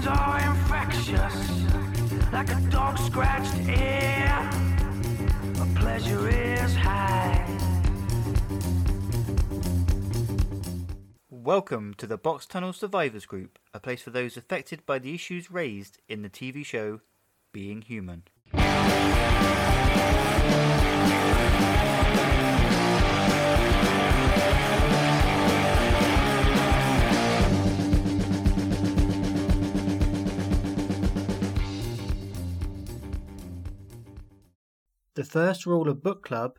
Feelings are infectious, like a dog scratched ear. But pleasure is high. Welcome to the Box Tunnel Survivors Group, a place for those affected by the issues raised in the TV show Being Human. The first rule of book club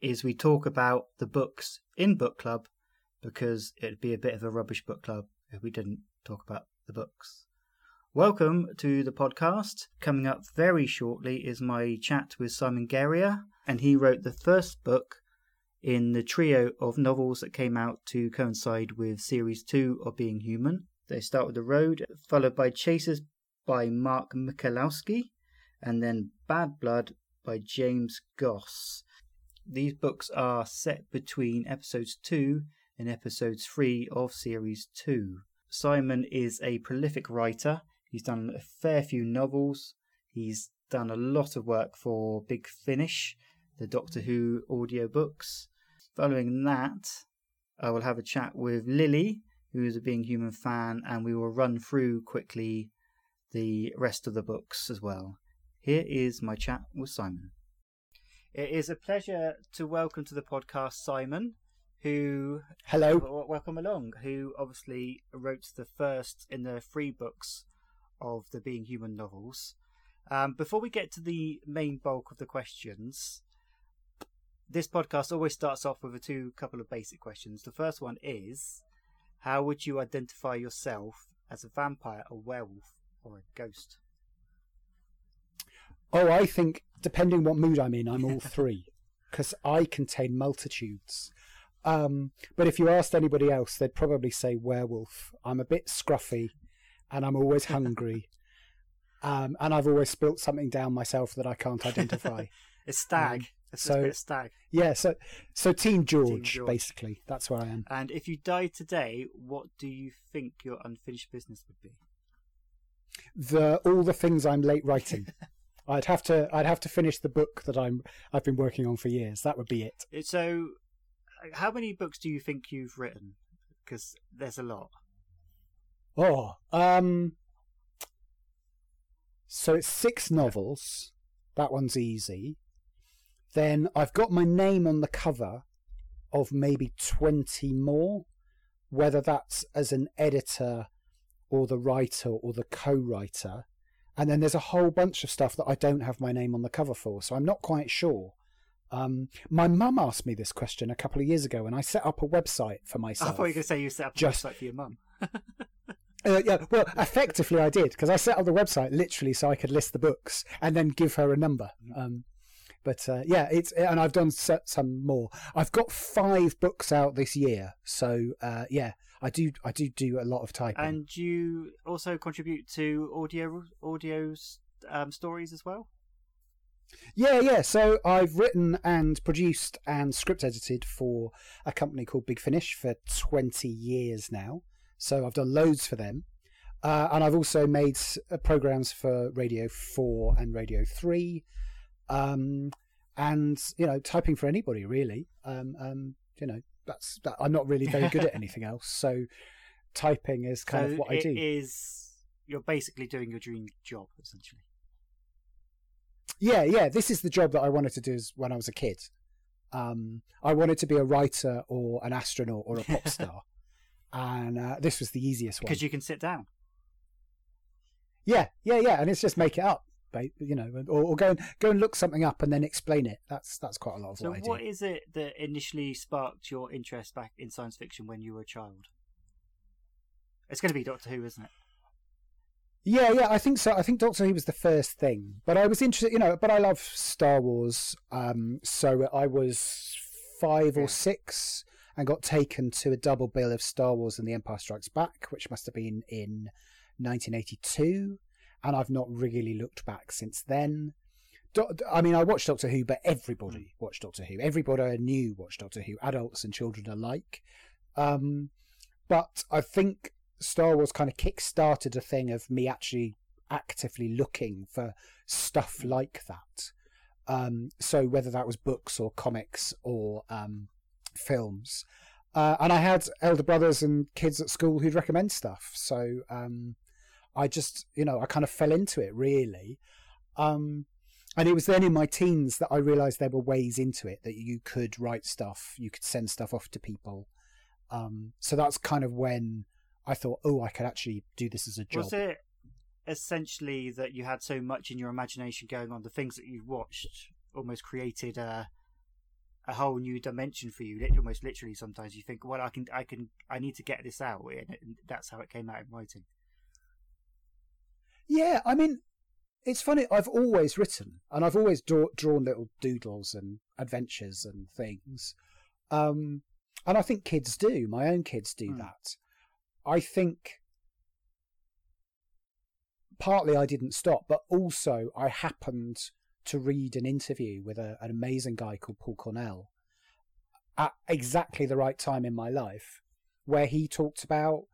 is we talk about the books in book club because it'd be a bit of a rubbish book club if we didn't talk about the books. Welcome to the podcast. Coming up very shortly is my chat with Simon Guerrier, and he wrote the first book in the trio of novels that came out to coincide with series two of Being Human. They start with The Road, followed by Chasers by Mark Michalowski, and then Bad Blood by James Goss. These books are set between episodes 2 and episodes 3 of series 2. Simon is a prolific writer. He's done a fair few novels. He's done a lot of work for Big Finish, the Doctor Who audiobooks. Following that, I will have a chat with Lily, who is a Being Human fan, and we will run through quickly the rest of the books as well. Here is my chat with Simon. It is a pleasure to welcome to the podcast Simon, who Hello. w- welcome along, who obviously wrote the first in the three books of the Being Human novels. Um, before we get to the main bulk of the questions, this podcast always starts off with a two couple of basic questions. The first one is, how would you identify yourself as a vampire, a werewolf, or a ghost? Oh, I think depending what mood I'm in, I'm all three because I contain multitudes. Um, but if you asked anybody else, they'd probably say werewolf. I'm a bit scruffy, and I'm always hungry, um, and I've always spilt something down myself that I can't identify. It's stag. Um, it's so- a bit stag. yeah, so so Team George, George. basically. That's where I am. And if you died today, what do you think your unfinished business would be? The all the things I'm late writing. I'd have to I'd have to finish the book that I'm I've been working on for years. That would be it. So, how many books do you think you've written? Because there's a lot. Oh, um, so it's six novels. That one's easy. Then I've got my name on the cover of maybe 20 more, whether that's as an editor or the writer or the co writer. And then there's a whole bunch of stuff that I don't have my name on the cover for, so I'm not quite sure. Um, my mum asked me this question a couple of years ago, and I set up a website for myself. I thought you were going to say you set up a Just- website for your mum. Uh, yeah, well, effectively I did because I set up the website literally so I could list the books and then give her a number. Um, but uh, yeah, it's and I've done some more. I've got five books out this year, so uh, yeah, I do I do do a lot of typing. And you also contribute to audio audio um, stories as well. Yeah, yeah. So I've written and produced and script edited for a company called Big Finish for 20 years now. So I've done loads for them. Uh, and I've also made uh, programs for Radio 4 and Radio 3. Um, and, you know, typing for anybody, really. Um, um, you know, that's that, I'm not really very good at anything else. So typing is kind so of what I do. is- you're basically doing your dream job essentially. Yeah, yeah. This is the job that I wanted to do as when I was a kid. Um, I wanted to be a writer or an astronaut or a pop star, and uh, this was the easiest one. Because you can sit down. Yeah, yeah, yeah. And it's just make it up, you know, or, or go and go and look something up and then explain it. That's that's quite a lot of So, what I do. what is it that initially sparked your interest back in science fiction when you were a child? It's going to be Doctor Who, isn't it? Yeah, yeah, I think so. I think Doctor Who was the first thing, but I was interested, you know. But I love Star Wars, um, so I was five Yeah. or six and got taken to a double bill of Star Wars and The Empire Strikes Back, which must have been in 1982, and I've not really looked back since then. Do- I mean, I watched Doctor Who, but everybody watched Doctor Who. Everybody I knew watched Doctor Who, adults and children alike. Um, but I think Star Wars kind of kick-started a thing of me actually actively looking for stuff like that. Um, so whether that was books or comics or um, films, uh, and I had elder brothers and kids at school who'd recommend stuff. So um, I just, you know, I kind of fell into it really. Um, and it was then in my teens that I realised there were ways into it that you could write stuff, you could send stuff off to people. Um, so that's kind of when I thought, oh, I could actually do this as a job. Was it essentially that you had so much in your imagination going on, the things that you watched almost created a a whole new dimension for you. Almost literally, sometimes you think, well, I can, I can, I need to get this out, and that's how it came out in writing. Yeah, I mean, it's funny. I've always written, and I've always draw, drawn little doodles and adventures and things. Um, and I think kids do. My own kids do mm. that. I think partly I didn't stop, but also I happened to read an interview with a, an amazing guy called Paul Cornell at exactly the right time in my life, where he talked about,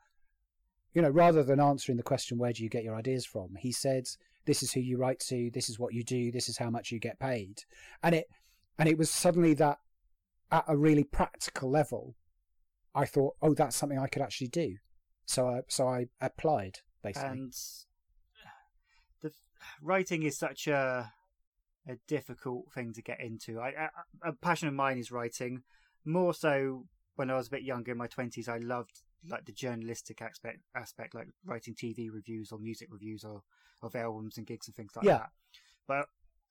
you know, rather than answering the question, where do you get your ideas from? He said, this is who you write to, this is what you do, this is how much you get paid. And it, and it was suddenly that at a really practical level, I thought, oh, that's something I could actually do. So I so I applied basically. And the writing is such a a difficult thing to get into. I, a passion of mine is writing. More so when I was a bit younger in my twenties, I loved like the journalistic aspect aspect, like writing TV reviews or music reviews or of albums and gigs and things like yeah. that. But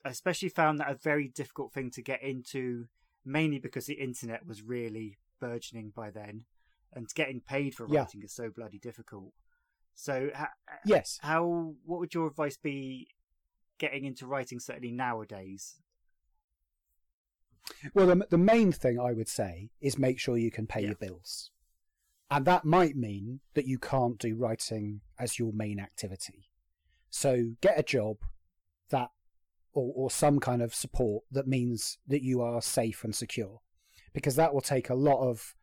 I especially found that a very difficult thing to get into, mainly because the internet was really burgeoning by then and getting paid for writing yeah. is so bloody difficult. So, ha- yes, how what would your advice be getting into writing certainly nowadays? Well, the the main thing I would say is make sure you can pay yeah. your bills, and that might mean that you can't do writing as your main activity. So, get a job that or, or some kind of support that means that you are safe and secure, because that will take a lot of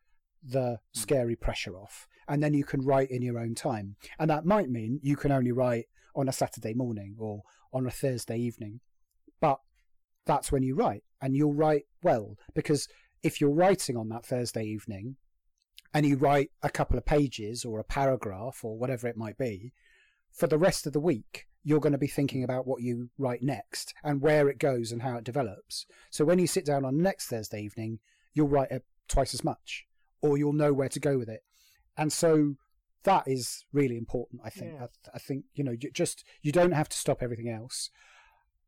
the hmm. scary pressure off. And then you can write in your own time. And that might mean you can only write on a Saturday morning or on a Thursday evening. But that's when you write. And you'll write well. Because if you're writing on that Thursday evening and you write a couple of pages or a paragraph or whatever it might be, for the rest of the week, you're going to be thinking about what you write next and where it goes and how it develops. So when you sit down on next Thursday evening, you'll write twice as much or you'll know where to go with it. And so that is really important. I think. Yeah. I, I, think you know, you just you don't have to stop everything else.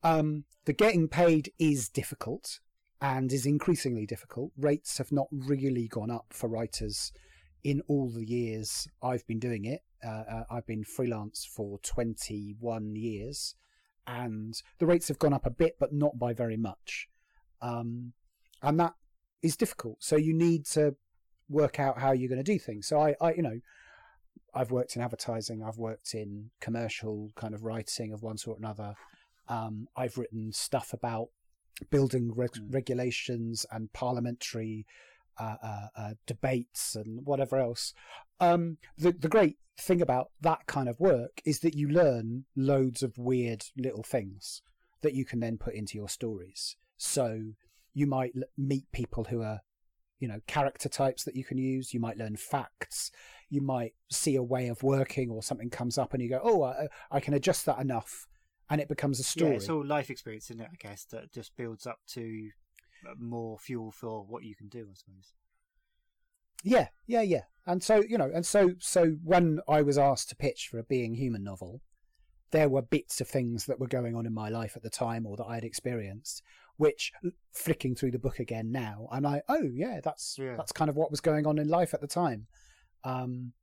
Um, the getting paid is difficult and is increasingly difficult. Rates have not really gone up for writers in all the years I've been doing it. Uh, uh, I've been freelance for 21 years, and the rates have gone up a bit, but not by very much. Um, and that is difficult. So you need to work out how you're going to do things. So I, I, you know, I've worked in advertising, I've worked in commercial kind of writing of one sort or another. Um, I've written stuff about building reg- mm. regulations and parliamentary uh, uh, uh, debates and whatever else. Um, the the great thing about that kind of work is that you learn loads of weird little things that you can then put into your stories. So you might meet people who are you know character types that you can use you might learn facts you might see a way of working or something comes up and you go oh i, I can adjust that enough and it becomes a story yeah, it's all life experience isn't it i guess that just builds up to uh, more fuel for what you can do i suppose yeah yeah yeah and so you know and so so when i was asked to pitch for a being human novel there were bits of things that were going on in my life at the time or that I had experienced which flicking through the book again now, I'm like, oh yeah, that's yeah. that's kind of what was going on in life at the time. Um,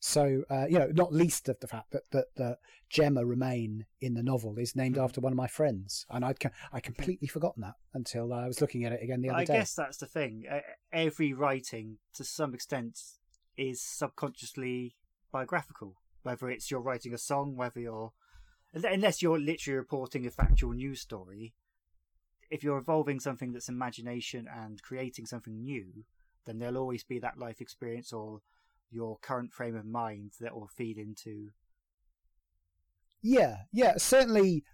so uh, you know, not least of the fact that that, that Gemma Remain in the novel is named mm. after one of my friends, and I'd I completely forgotten that until I was looking at it again the other I day. I guess that's the thing. Every writing, to some extent, is subconsciously biographical. Whether it's you're writing a song, whether you're unless you're literally reporting a factual news story, if you're evolving something that's imagination and creating something new, then there'll always be that life experience or your current frame of mind that will feed into. Yeah, yeah, certainly.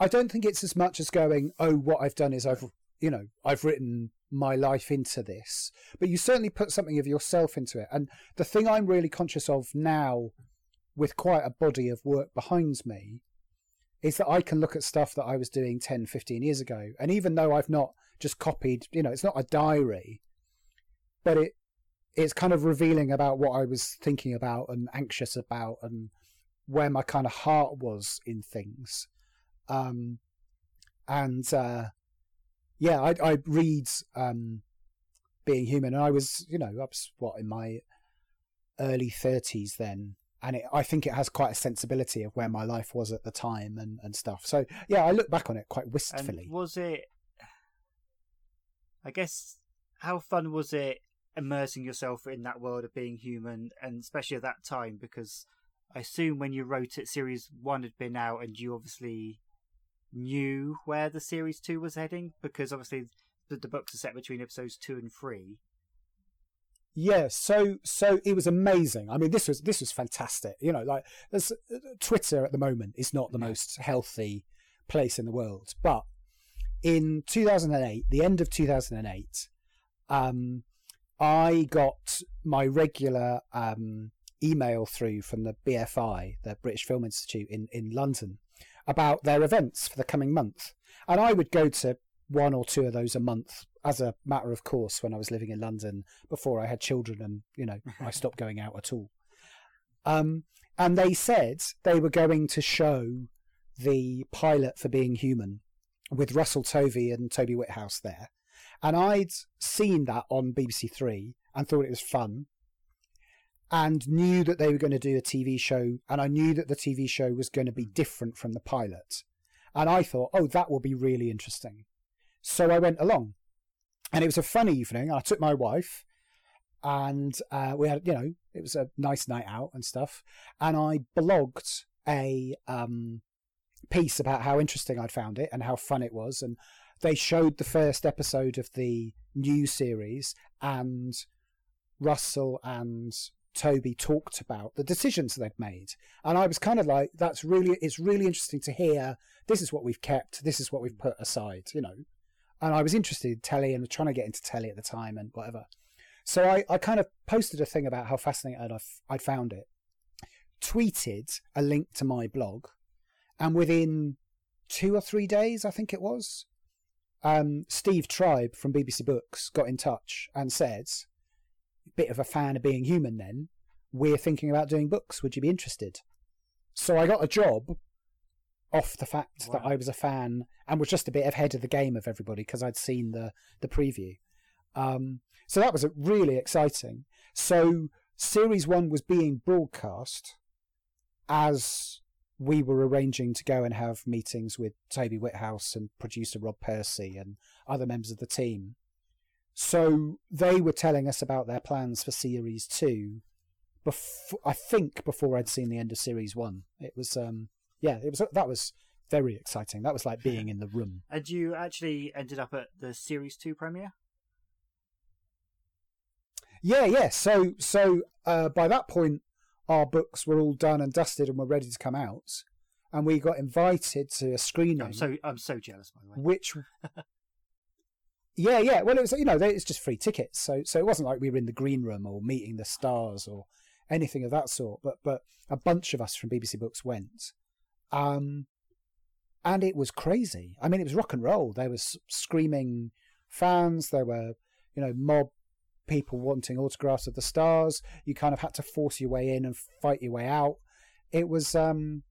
I don't think it's as much as going, oh, what I've done is I've, you know, I've written my life into this. But you certainly put something of yourself into it. And the thing I'm really conscious of now, with quite a body of work behind me, is that I can look at stuff that I was doing 10, 15 years ago. And even though I've not just copied, you know, it's not a diary, but it it's kind of revealing about what I was thinking about and anxious about and where my kind of heart was in things. Um, and uh, yeah, I, I read um, Being Human, and I was, you know, I was what in my early thirties then, and it, I think it has quite a sensibility of where my life was at the time and, and stuff. So yeah, I look back on it quite wistfully. And was it? I guess how fun was it immersing yourself in that world of being human, and especially at that time because I assume when you wrote it, series one had been out, and you obviously knew where the series two was heading because obviously the, the books are set between episodes two and three. Yeah, so so it was amazing. I mean, this was this was fantastic. You know, like there's, Twitter at the moment is not the most healthy place in the world, but in 2008, the end of 2008, um, I got my regular um, email through from the BFI, the British Film Institute in, in London, about their events for the coming month. And I would go to one or two of those a month as a matter of course when I was living in London before I had children and, you know, I stopped going out at all. Um, and they said they were going to show the pilot for Being Human with Russell Tovey and Toby Whithouse there. And I'd seen that on BBC Three and thought it was fun and knew that they were going to do a TV show. And I knew that the TV show was going to be different from the pilot. And I thought, oh, that will be really interesting. So I went along. And it was a fun evening. I took my wife and uh, we had, you know, it was a nice night out and stuff. And I blogged a um, piece about how interesting I'd found it and how fun it was. And they showed the first episode of the new series, and Russell and Toby talked about the decisions they'd made. And I was kind of like, that's really, it's really interesting to hear. This is what we've kept. This is what we've put aside, you know. And I was interested in telly and trying to get into telly at the time and whatever. So I, I kind of posted a thing about how fascinating I'd, I'd found it, tweeted a link to my blog, and within two or three days, I think it was, um, Steve Tribe from BBC Books got in touch and said, bit of a fan of being human then, we're thinking about doing books. Would you be interested? So I got a job off the fact wow. that I was a fan and was just a bit ahead of the game of everybody because I'd seen the, the preview. Um, so that was really exciting. So series one was being broadcast as we were arranging to go and have meetings with Toby Whithouse and producer Rob Pursey and other members of the team. So they were telling us about their plans for series two. Before, I think before I'd seen the end of series one, it was um, yeah, it was that was very exciting. That was like being in the room. And you actually ended up at the series two premiere. Yeah, yeah. So so uh, by that point, our books were all done and dusted and were ready to come out, and we got invited to a screening. I'm so I'm so jealous, by the way. Which, yeah, yeah. Well, it was you know it's just free tickets, so so it wasn't like we were in the green room or meeting the stars or anything of that sort. But but a bunch of us from BBC Books went, um, and it was crazy. I mean, it was rock and roll. There was screaming fans. There were you know mob people wanting autographs of the stars. You kind of had to force your way in and fight your way out. It was, um,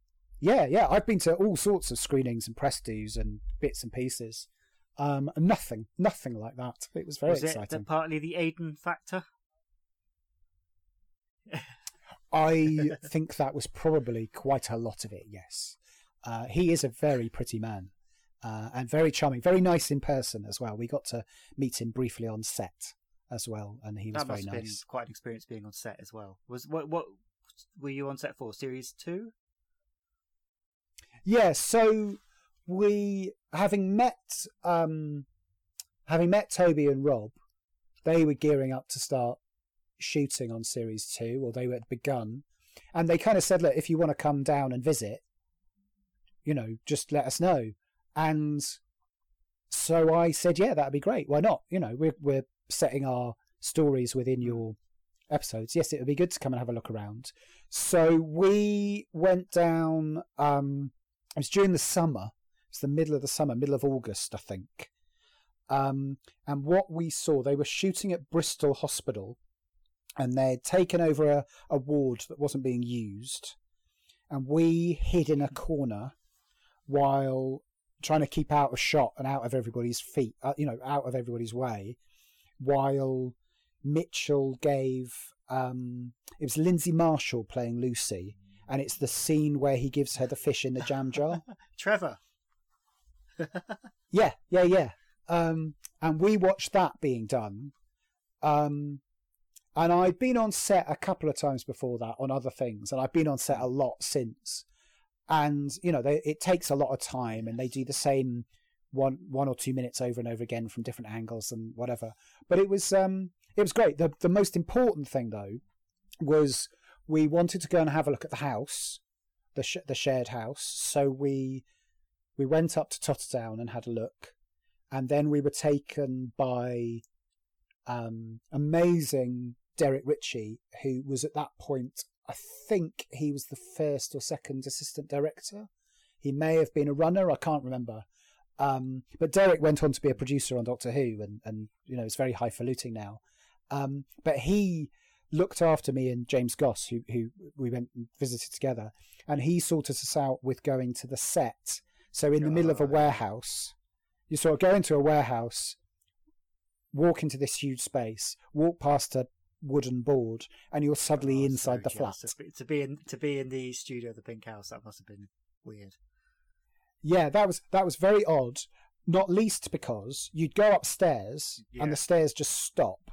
yeah, yeah. I've been to all sorts of screenings and press dues and bits and pieces. Um, nothing, nothing like that. It was very was exciting. It partly the Aidan factor. I think that was probably quite a lot of it. Yes, uh, he is a very pretty man. Uh, and very charming, very nice in person as well. We got to meet him briefly on set as well, and he was that very must nice. Been quite an experience being on set as well. Was what what were you on set for? Series two? Yeah, so we having met um having met Toby and Rob, they were gearing up to start shooting on series two, or they had begun, and they kind of said, "Look, if you want to come down and visit, you know, just let us know." And so I said, "Yeah, that'd be great. Why not? You know, we're we're setting our stories within your episodes. Yes, it would be good to come and have a look around." So we went down. Um, it was during the summer. It's the middle of the summer, middle of August, I think. Um, and what we saw, they were shooting at Bristol Hospital, and they'd taken over a, a ward that wasn't being used, and we hid in a corner while trying to keep out of shot and out of everybody's feet, uh, you know, out of everybody's way, while Mitchell gave. Um, it was Lyndsey Marshal playing Lucy, and it's the scene where he gives her the fish in the jam jar. Trevor. yeah, yeah, yeah. Um, and we watched that being done. Um, and I'd been on set a couple of times before that on other things, and I've been on set a lot since. And you know, they, it takes a lot of time, and they do the same one one or two minutes over and over again from different angles and whatever. But it was um, it was great. The the most important thing though was we wanted to go and have a look at the house, the sh- the shared house. So we we went up to Totterdown and had a look, and then we were taken by um, amazing Derek Ritchie, who was at that point, I think he was the first or second assistant director. He may have been a runner, I can't remember. Um, but Derek went on to be a producer on Doctor Who, and, and you know, it's very highfalutin now. Um, but he looked after me and James Goss, who, who we went and visited together, and he sorted us out with going to the set. So in the middle of a warehouse, you sort of go into a warehouse, walk into this huge space, walk past a wooden board, and you're suddenly Oh, inside the flat. jealous. To be- To be in to be in the studio of the Pink House, that must have been weird. Yeah, that was that was very odd. Not least because you'd go upstairs Yeah. and the stairs just stop,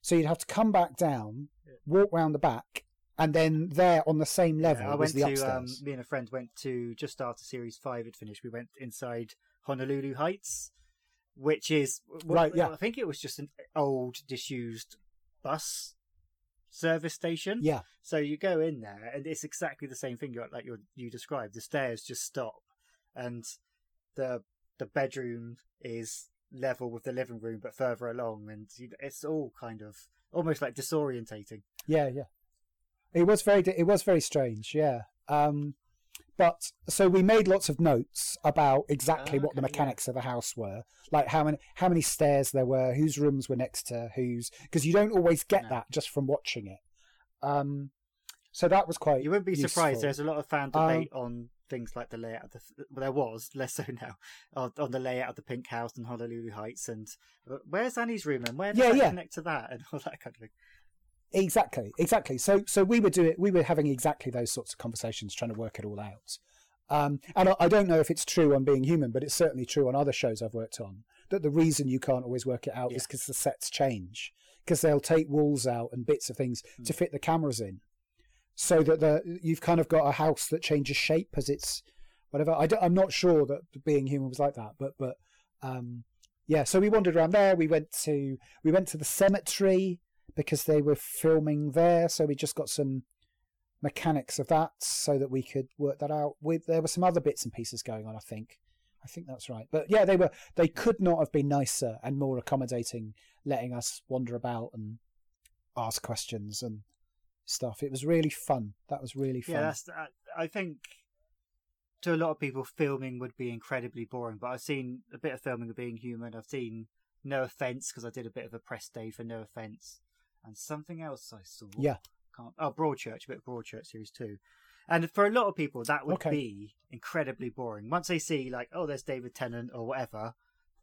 so you'd have to come back down, walk round the back, and then there on the same level Yeah, I went to um, me and a friend went to just after series five had finished. We went inside Honolulu Heights, which is Right, yeah. I think it was just an old disused bus service station. yeah, So you go in there, and it's exactly the same thing you like you you described. The stairs just stop, and the the bedroom is level with the living room, but further along, and it's all kind of almost like disorientating. yeah, yeah. It was very it was very strange. Yeah. Um, but so we made lots of notes about exactly what the okay, yeah. mechanics of the house were, like how many how many stairs there were, whose rooms were next to whose, because you don't always get No. that just from watching it. Um, so that was quite. You wouldn't be surprised. There's a lot of fan Um, debate on things like the layout. Of the, well, there was less so now on, on the layout of the Pink House and Honolulu Heights, and uh, where's Annie's room and where does Yeah, that yeah. connect to that and all that kind of thing. Exactly, exactly. So, so we were doing, we were having exactly those sorts of conversations, trying to work it all out. Um, and I, I don't know if it's true on Being Human, but it's certainly true on other shows I've worked on. That the reason you can't always work it out is because the sets change, because they'll take walls out and bits of things Hmm. to fit the cameras in, so that the you've kind of got a house that changes shape as it's whatever. I am not sure that Being Human was like that, but but um, yeah. So we wandered around there. We went to we went to the cemetery because they were filming there. So we just got some mechanics of that so that we could work that out. With there were some other bits and pieces going on. I think, I think that's right. But yeah, they were they could not have been nicer and more accommodating, letting us wander about and ask questions and stuff. It was really fun. That was really fun. Yeah, that's. I, think to a lot of people, filming would be incredibly boring. But I've seen a bit of filming of Being Human. I've seen No Offence because I did a bit of a press day for No Offence, and something else I saw. Yeah. Can't, oh, Broadchurch, a bit of Broadchurch series too. And for a lot of people, that would Okay. be incredibly boring. Once they see, like, oh, there's David Tennant or whatever,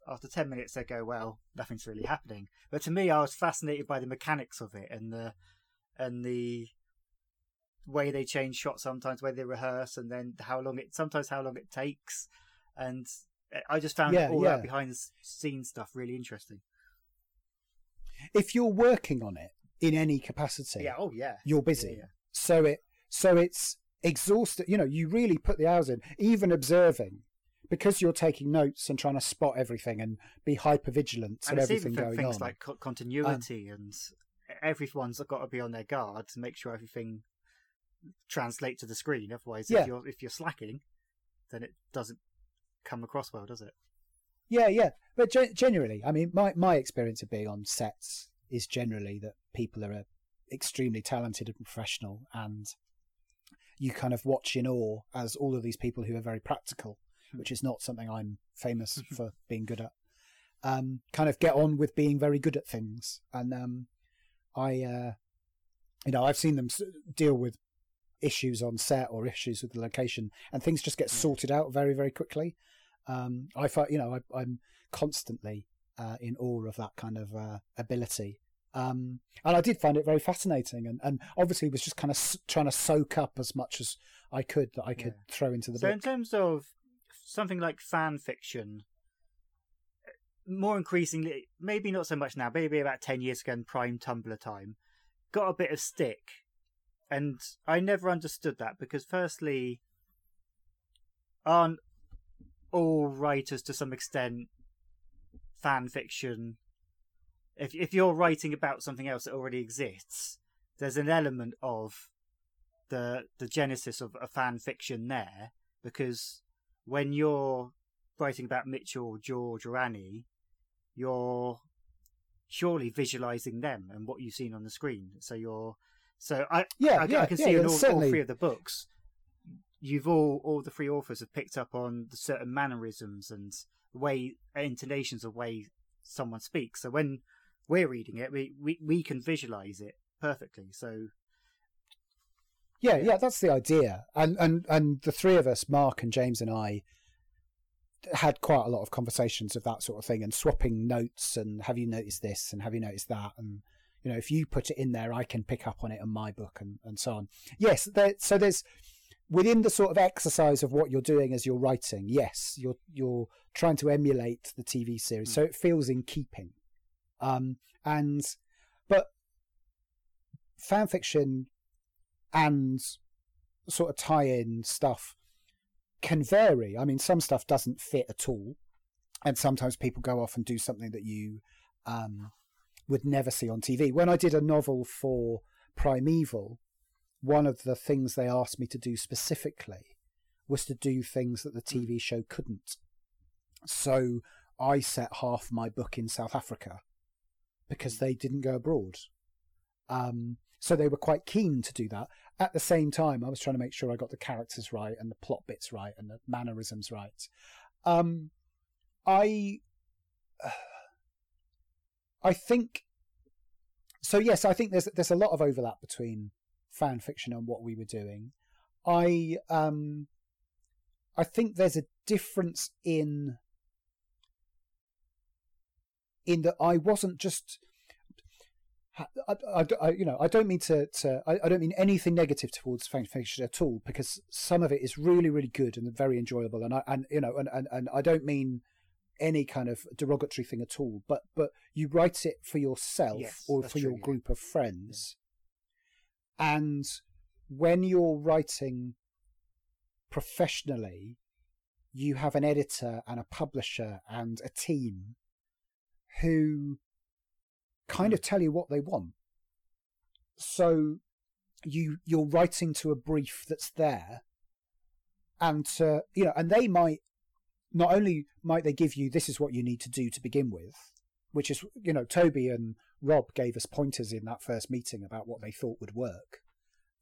after 10 minutes they go, well, nothing's really happening. But to me, I was fascinated by the mechanics of it and the and the way they change shots sometimes, way they rehearse, and then how long it sometimes how long it takes. And I just found Yeah, all yeah. that behind the scenes stuff really interesting. If you're working on it in any capacity, Yeah, oh yeah. you're busy. Yeah. So it so it's exhausted. You know, you really put the hours in, even observing, because you're taking notes and trying to spot everything and be hyper vigilant And everything going things on. like co- continuity and everyone's got to be on their guard to make sure everything translates to the screen. Otherwise, Yeah. if you're if you're slacking, then it doesn't come across well, does it? Yeah, yeah. But gen- generally, I mean, my, my experience of being on sets is generally that people are uh, extremely talented and professional, and you kind of watch in awe as all of these people who are very practical, which is not something I'm famous for being good at, um, kind of get on with being very good at things. And um, I, uh, you know, I've seen them deal with issues on set or issues with the location, and things just get sorted out very, very quickly. Um, I find, you know, I, I'm constantly uh, in awe of that kind of uh, ability. Um, and I did find it very fascinating, and, and obviously was just kind of s- trying to soak up as much as I could that I could Yeah. throw into the So, in terms of something like fan fiction, more increasingly, maybe not so much now, maybe about 10 years ago in prime Tumblr time, got a bit of stick. And I never understood that because, firstly, aren't all writers to some extent fan fiction? If, if you're writing about something else that already exists, there's an element of the the genesis of a fan fiction there because when you're writing about Mitchell, George, or Annie, you're surely visualizing them and what you've seen on the screen. So you're so I Yeah, I, yeah, I can yeah, see yeah, in all, all three of the books. You've all all the three authors have picked up on the certain mannerisms and way intonations of way someone speaks. So when we're reading it, we, we, we can visualize it perfectly. So Yeah, yeah, that's the idea. And and and the three of us, Mark and James and I, had quite a lot of conversations of that sort of thing and swapping notes and have you noticed this and have you noticed that and you know if you put it in there I can pick up on it in my book and, and so on. Yes, there, so there's within the sort of exercise of what you're doing as you're writing. Yes, you're you're trying to emulate the TV series, so it feels in keeping. Um, and but fan fiction and sort of tie-in stuff can vary. I mean, some stuff doesn't fit at all, and sometimes people go off and do something that you um, would never see on TV. When I did a novel for Primeval, one of the things they asked me to do specifically was to do things that the TV show couldn't. So I set half my book in South Africa because they didn't go abroad. Um, so they were quite keen to do that. At the same time, I was trying to make sure I got the characters right and the plot bits right and the mannerisms right. Um, I, I think. So yes, I think there's there's a lot of overlap between fan fiction and what we were doing. I um, I think there's a difference in in that I wasn't just I, I, I, you know, I don't mean to, to I, I don't mean anything negative towards fan fiction at all, because some of it is really, really good and very enjoyable, and I, and you know, and, and, and I don't mean any kind of derogatory thing at all, but but you write it for yourself Yes, or for true, your yeah. group of friends, and when you're writing professionally, you have an editor and a publisher and a team who kind of tell you what they want. So you you're writing to a brief that's there, and to, you know, and they might not only might they give you this is what you need to do to begin with, which is you know Toby and Rob gave us pointers in that first meeting about what they thought would work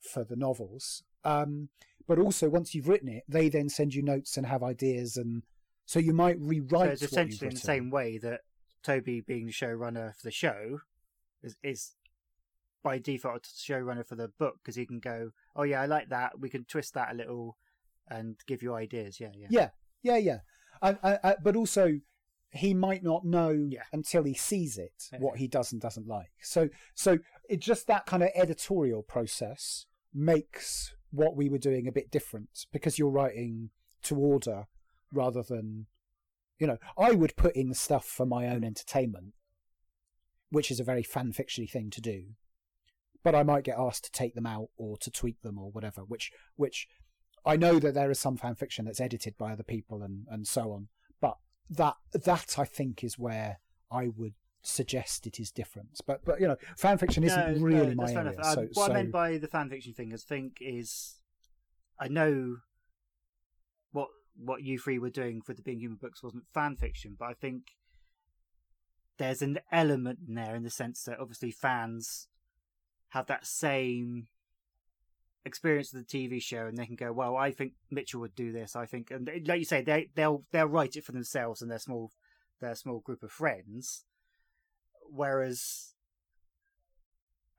for the novels. Um, but also once you've written it, they then send you notes and have ideas, and so you might So rewrite. it's what you've essentially in the same way that Toby, being the showrunner for the show, is, is by default the showrunner for the book because he can go, "Oh yeah, I like that. We can twist that a little and give you ideas." Yeah, yeah, Yeah, yeah, yeah. And, uh, uh, but also, he might not know Yeah. until he sees it Yeah. what he does and doesn't like. So, so it just that kind of editorial process makes what we were doing a bit different because you're writing to order rather than, you know, I would put in stuff for my own entertainment, which is a very fan fictiony thing to do. But I might get asked to take them out or to tweak them or whatever, which which I know that there is some fan fiction that's edited by other people and, and so on, but that that I think is where I would suggest it is different. But but you know, fan fiction isn't No, really no, my area. So, Um, what so I meant by the fan fiction thing, I think, is I know what you three were doing for the Being Human books wasn't fan fiction, but I think there's an element in there in the sense that obviously fans have that same experience of the TV show, and they can go, "Well, I think Mitchell would do this. I think," and like you say, they they'll they'll write it for themselves and their small their small group of friends. Whereas,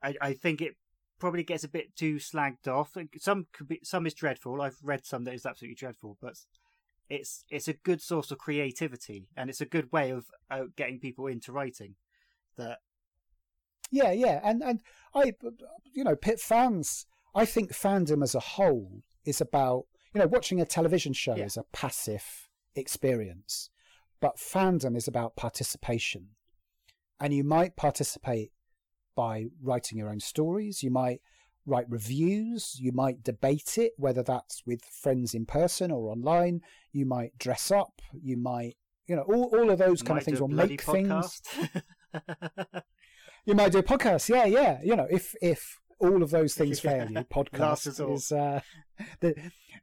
I I think it probably gets a bit too slagged off. Some could be some is dreadful. I've read some that is absolutely dreadful, but it's it's a good source of creativity and it's a good way of uh, getting people into writing. That yeah, yeah, and and I, you know, pit fans. I think fandom as a whole is about you know watching a television show Yeah. is a passive experience, but fandom is about participation, and you might participate by writing your own stories. You might write reviews. You might debate it, whether that's with friends in person or online. You might dress up. You might, you know, all, all of those kind of things, do a or bloody make things. You might do a podcast. Yeah, yeah. You know, if if all of those things fail, you podcast is uh, the,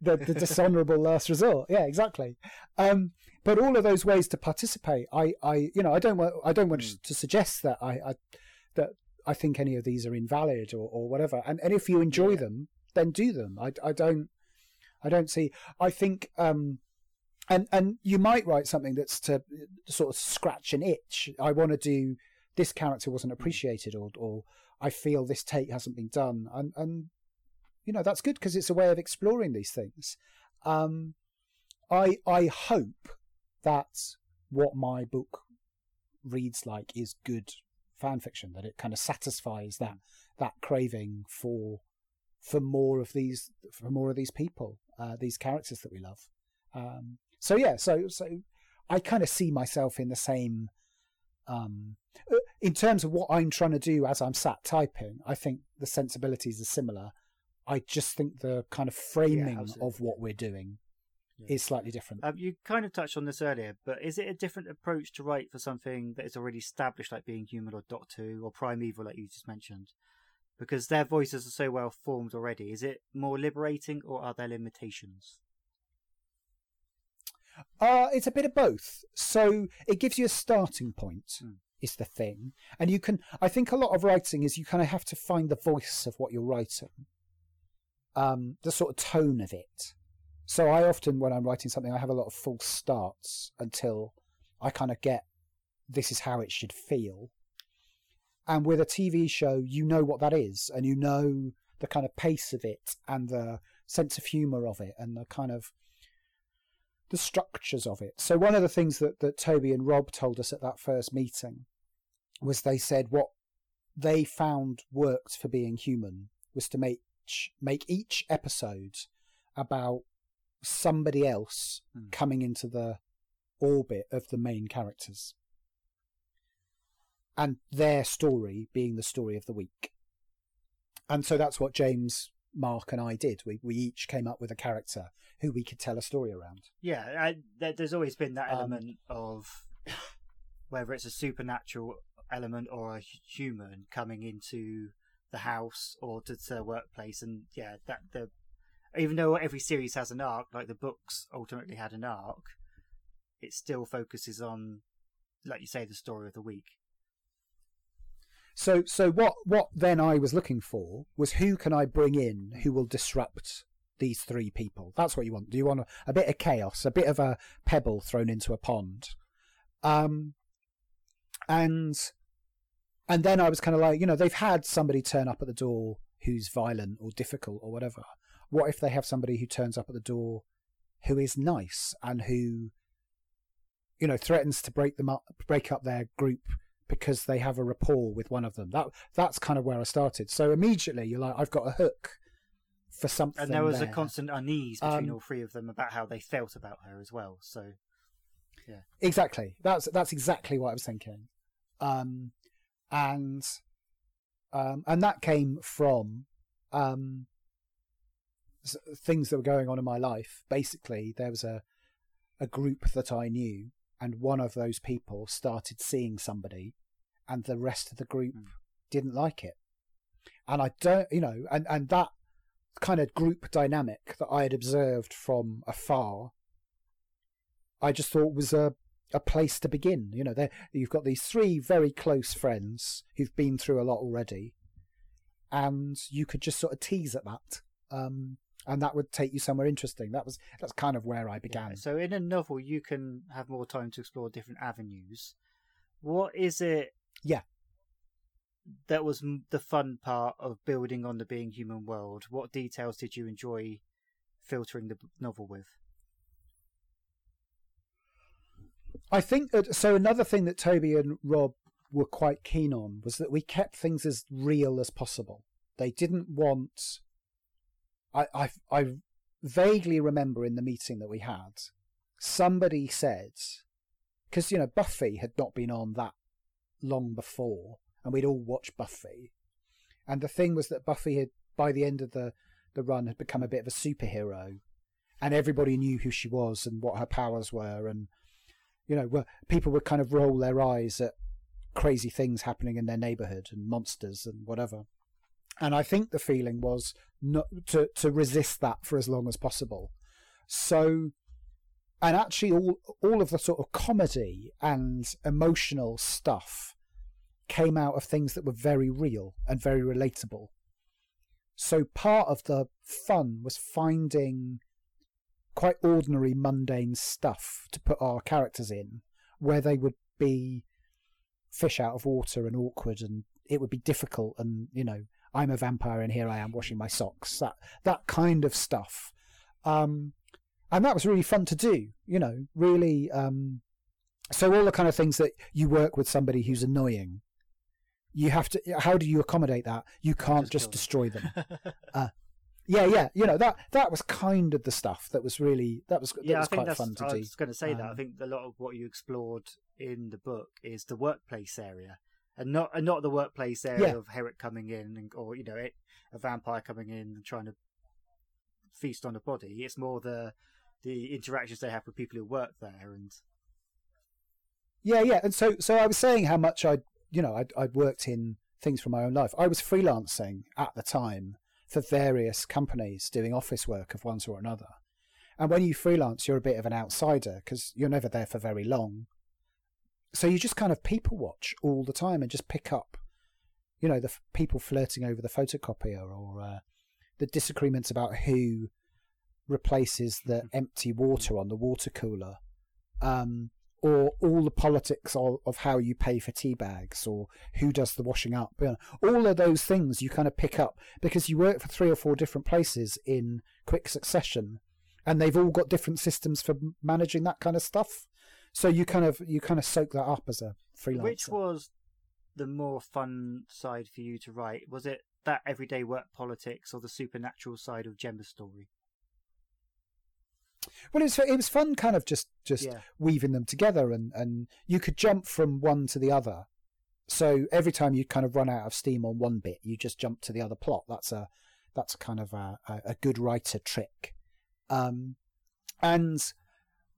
the the dishonourable last resort. Yeah, exactly. Um, but all of those ways to participate, I, I, you know, I don't want I don't want Mm. to suggest that I, I that I think any of these are invalid or, or whatever. And and if you enjoy Yeah. them, then do them. I, I don't I don't see. I think. Um, and and you might write something that's to sort of scratch an itch. I want to do this character wasn't appreciated, or or I feel this take hasn't been done, and and you know that's good because it's a way of exploring these things. Um, I I hope that what my book reads like is good fan fiction that it kind of satisfies that that craving for for more of these for more of these people uh, these characters that we love. Um, so yeah so so I kind of see myself in the same um, uh, in terms of what I'm trying to do as I'm sat typing I think the sensibilities are similar. I just think the kind of framing absolutely, of what we're doing Yeah. is slightly different Um, you kind of touched on this earlier, but is it a different approach to write for something that is already established, like being human or Doctor Who or Primeval, like you just mentioned? Because their voices are so well formed already. Is it more liberating, or are there limitations? Uh, it's a bit of both. So it gives you a starting point, Mm. is the thing. And you can, I think a lot of writing is you kind of have to find the voice of what you're writing, um, the sort of tone of it. So I often, when I'm writing something, I have a lot of false starts until I kind of get this is how it should feel. And with a TV show, you know what that is, and you know the kind of pace of it, and the sense of humour of it, and the kind of the structures of it. So one of the things that, that Toby and Rob told us at that first meeting was they said what they found worked for being human was to make make each episode about somebody else Hmm. coming into the orbit of the main characters and their story being the story of the week. And so that's what James, Mark, and I did. We we each came up with a character who we could tell a story around. Yeah, I, there, there's always been that Um, element of whether it's a supernatural element or a human coming into the house or to the workplace, and yeah, that the even though every series has an arc, like the books ultimately had an arc, it still focuses on, like you say, the story of the week. So so what what then I was looking for was who can I bring in who will disrupt these three people? That's what you want. Do you want a, a bit of chaos, a bit of a pebble thrown into a pond? Um and and then I was kind of like, you know, they've had somebody turn up at the door who's violent or difficult or whatever. What if they have somebody who turns up at the door who is nice and who you know threatens to break them up break up their group because they have a rapport with one of them. That that's kind of where I started. So immediately you're like, I've got a hook for something. And there was a constant unease between Um, all three of them about how they felt about her as well. So yeah, exactly. That's that's exactly what I was thinking, um, and um, and that came from um, things that were going on in my life. Basically, there was a a group that I knew, and one of those people started seeing somebody, and the rest of the group Mm. didn't like it. And I don't, you know, and, and that kind of group dynamic that I had observed from afar, I just thought was a, a place to begin. You know, there you've got these three very close friends who've been through a lot already, and you could just sort of tease at that. Um, and that would take you somewhere interesting. That was that's kind of where I began. Yeah, So in a novel, you can have more time to explore different avenues. What is it? Yeah. That was the fun part of building on the being human world. What details did you enjoy filtering the novel with? I think that, so. Another thing that Toby and Rob were quite keen on was that we kept things as real as possible. They didn't want. I I, I vaguely remember in the meeting that we had, somebody said, because you know Buffy had not been on that long before, and we'd all watched Buffy, and the thing was that Buffy had by the end of the the run had become a bit of a superhero, and everybody knew who she was and what her powers were, and you know, where people would kind of roll their eyes at crazy things happening in their neighborhood and monsters and whatever. And I think the feeling was not to to resist that for as long as possible. So, and actually, all all of the sort of comedy and emotional stuff came out of things that were very real and very relatable. So part of the fun was finding quite ordinary, mundane stuff to put our characters in, where they would be fish out of water and awkward, and it would be difficult. And you know, I'm a vampire, and here I am washing my socks. That that kind of stuff, um, and that was really fun to do. You know, really. Um, so all the kind of things that you work with somebody who's annoying. You have to. How do you accommodate that? You can't just, kill destroy them. them. Yeah, yeah. You know that that was kind of the stuff that was really that was that yeah, was quite fun to I do. I was going to say that. I Um, think a lot of what you explored in the book is the workplace area, and not and not the workplace area Yeah. of Herrick coming in, and, or you know, it, a vampire coming in and trying to feast on a body. It's more the the interactions they have with people who work there, and Yeah, yeah. And so so I was saying how much I you know I'd, I'd worked in things from my own life. I was freelancing at the time for various companies doing office work of one sort or another. And when you freelance, you're a bit of an outsider because you're never there for very long. So you just kind of people watch all the time and just pick up, you know, the f- people flirting over the photocopier or uh, the disagreements about who replaces the empty water on the water cooler. Um, or all the politics of, of how you pay for tea bags or who does the washing up. You know, all of those things you kind of pick up because you work for three or four different places in quick succession and they've all got different systems for managing that kind of stuff. So you kind of you kind of soak that up as a freelancer. which was the more fun side for you to write? Was it that everyday work politics or the supernatural side of Gemma's story? Well, it was it was fun, kind of just just Yeah. weaving them together, and and you could jump from one to the other. So every time you kind of run out of steam on one bit, you just jump to the other plot. That's a that's kind of a a, a good writer trick. Um, and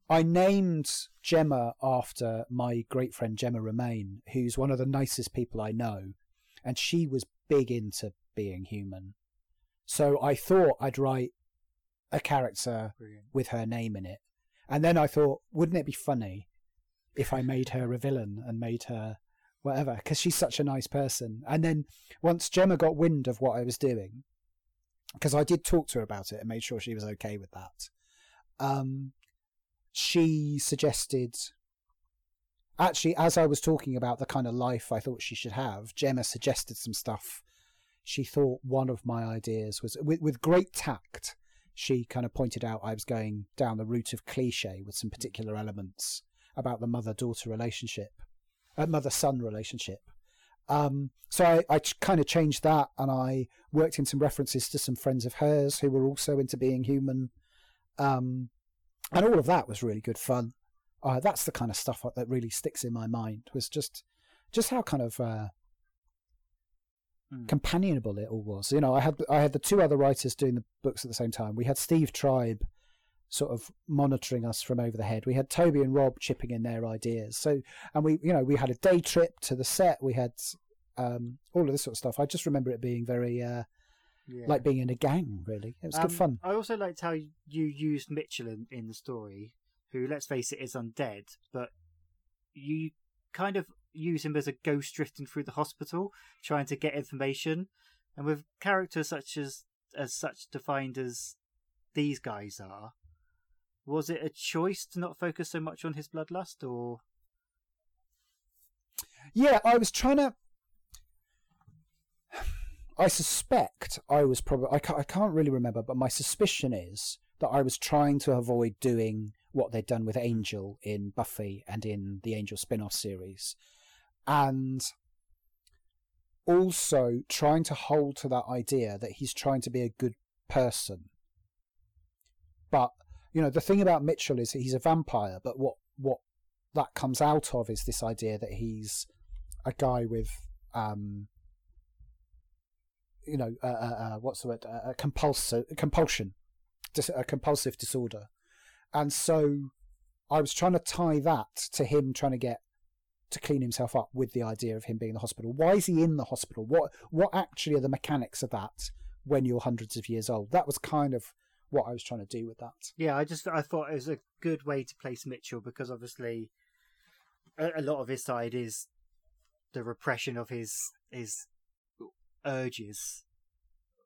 I named Gemma after my great friend Gemma Remain, who's one of the nicest people I know, and she was big into being human. So I thought I'd write a character Brilliant. with her name in it. And then I thought, wouldn't it be funny if I made her a villain and made her whatever? Because she's such a nice person. And then once Gemma got wind of what I was doing, because I did talk to her about it and made sure she was okay with that, um, she suggested. Actually, as I was talking about the kind of life I thought she should have, Gemma suggested some stuff. She thought one of my ideas was, with, with great tact, she kind of pointed out I was going down the route of cliche with some particular elements about the mother daughter relationship, uh, mother son relationship. Um, so I, I kind of changed that and I worked in some references to some friends of hers who were also into being human. Um, and all of that was really good fun. Uh, that's the kind of stuff that really sticks in my mind was just, just how kind of, uh, Hmm. companionable it all was. You know, I had I had the two other writers doing the books at the same time. We had Steve Tribe sort of monitoring us from over the head. We had Toby and Rob chipping in their ideas. So, and we, you know, we had a day trip to the set. We had um, all of this sort of stuff. I just remember it being very uh, Yeah. like being in a gang. Really, it was Um, good fun. I also liked how you used Mitchell in, in the story, who, let's face it, is undead, but you kind of use him as a ghost drifting through the hospital, trying to get information. And with characters such as as such defined as these guys are, was it a choice to not focus so much on his bloodlust, or Yeah, I was trying to. I suspect I was probably. I can't, I can't really remember, but my suspicion is that I was trying to avoid doing what they'd done with Angel in Buffy and in the Angel spin off series. And also trying to hold to that idea that he's trying to be a good person. But, you know, the thing about Mitchell is he's a vampire, but what, what that comes out of is this idea that he's a guy with um you know uh, uh, uh, what's the word? Uh, a compulsive compulsion dis- a compulsive disorder. And so i was trying to tie that to him trying to get to clean himself up with the idea of him being in the hospital. Why is he in the hospital? What what actually are the mechanics of that when you're hundreds of years old? That was kind of what i was trying to do with that. Yeah, I just I thought it was a good way to place Mitchell because obviously a, a lot of his side is the repression of his his urges,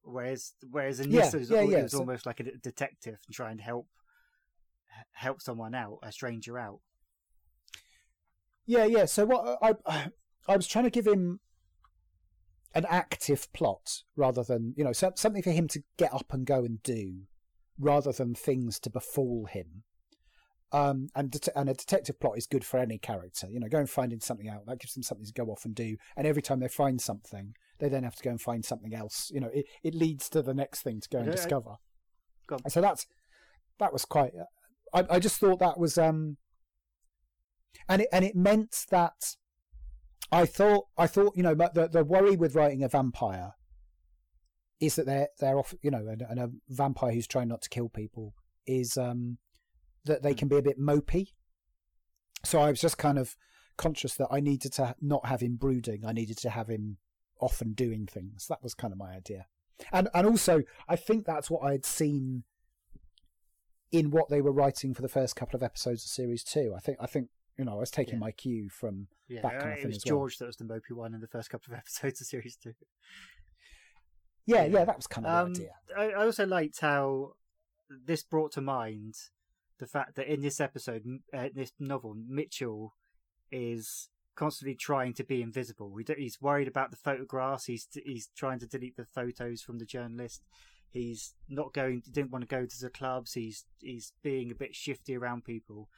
whereas whereas in Yeah, this it was, yeah, al- it was so- almost like a detective and trying to help help someone out, a stranger out. Yeah, yeah. So what I I was trying to give him an active plot rather than you know some, something for him to get up and go and do, rather than things to befall him. Um, and det- and a detective plot is good for any character. You know, go and finding something out that gives them something to go off and do. And every time they find something, they then have to go and find something else. You know, it, it leads to the next thing to go and Yeah, discover. Go. So that's that was quite. I I just thought that was um, and it and it meant that I thought I thought you know the the worry with writing a vampire is that they're they're off you know and, and a vampire who's trying not to kill people is um that they can be a bit mopey. So I was just kind of conscious that I needed to not have him brooding. I needed to have him often doing things. That was kind of my idea. And and also I think that's what I'd seen in what they were writing for the first couple of episodes of series two. I think I think you know I was taking Yeah. my cue from Yeah, that kind of uh, it was as well. George that was the mopey one in the first couple of episodes of series two. yeah Yeah. yeah that was kind of Um, the idea. I, I also liked how this brought to mind the fact that in this episode, uh, this novel, Mitchell is constantly trying to be invisible. He, he's worried about the photographs. He's he's trying to delete the photos from the journalist. He's not going. Didn't want to go to the clubs. He's he's being a bit shifty around people,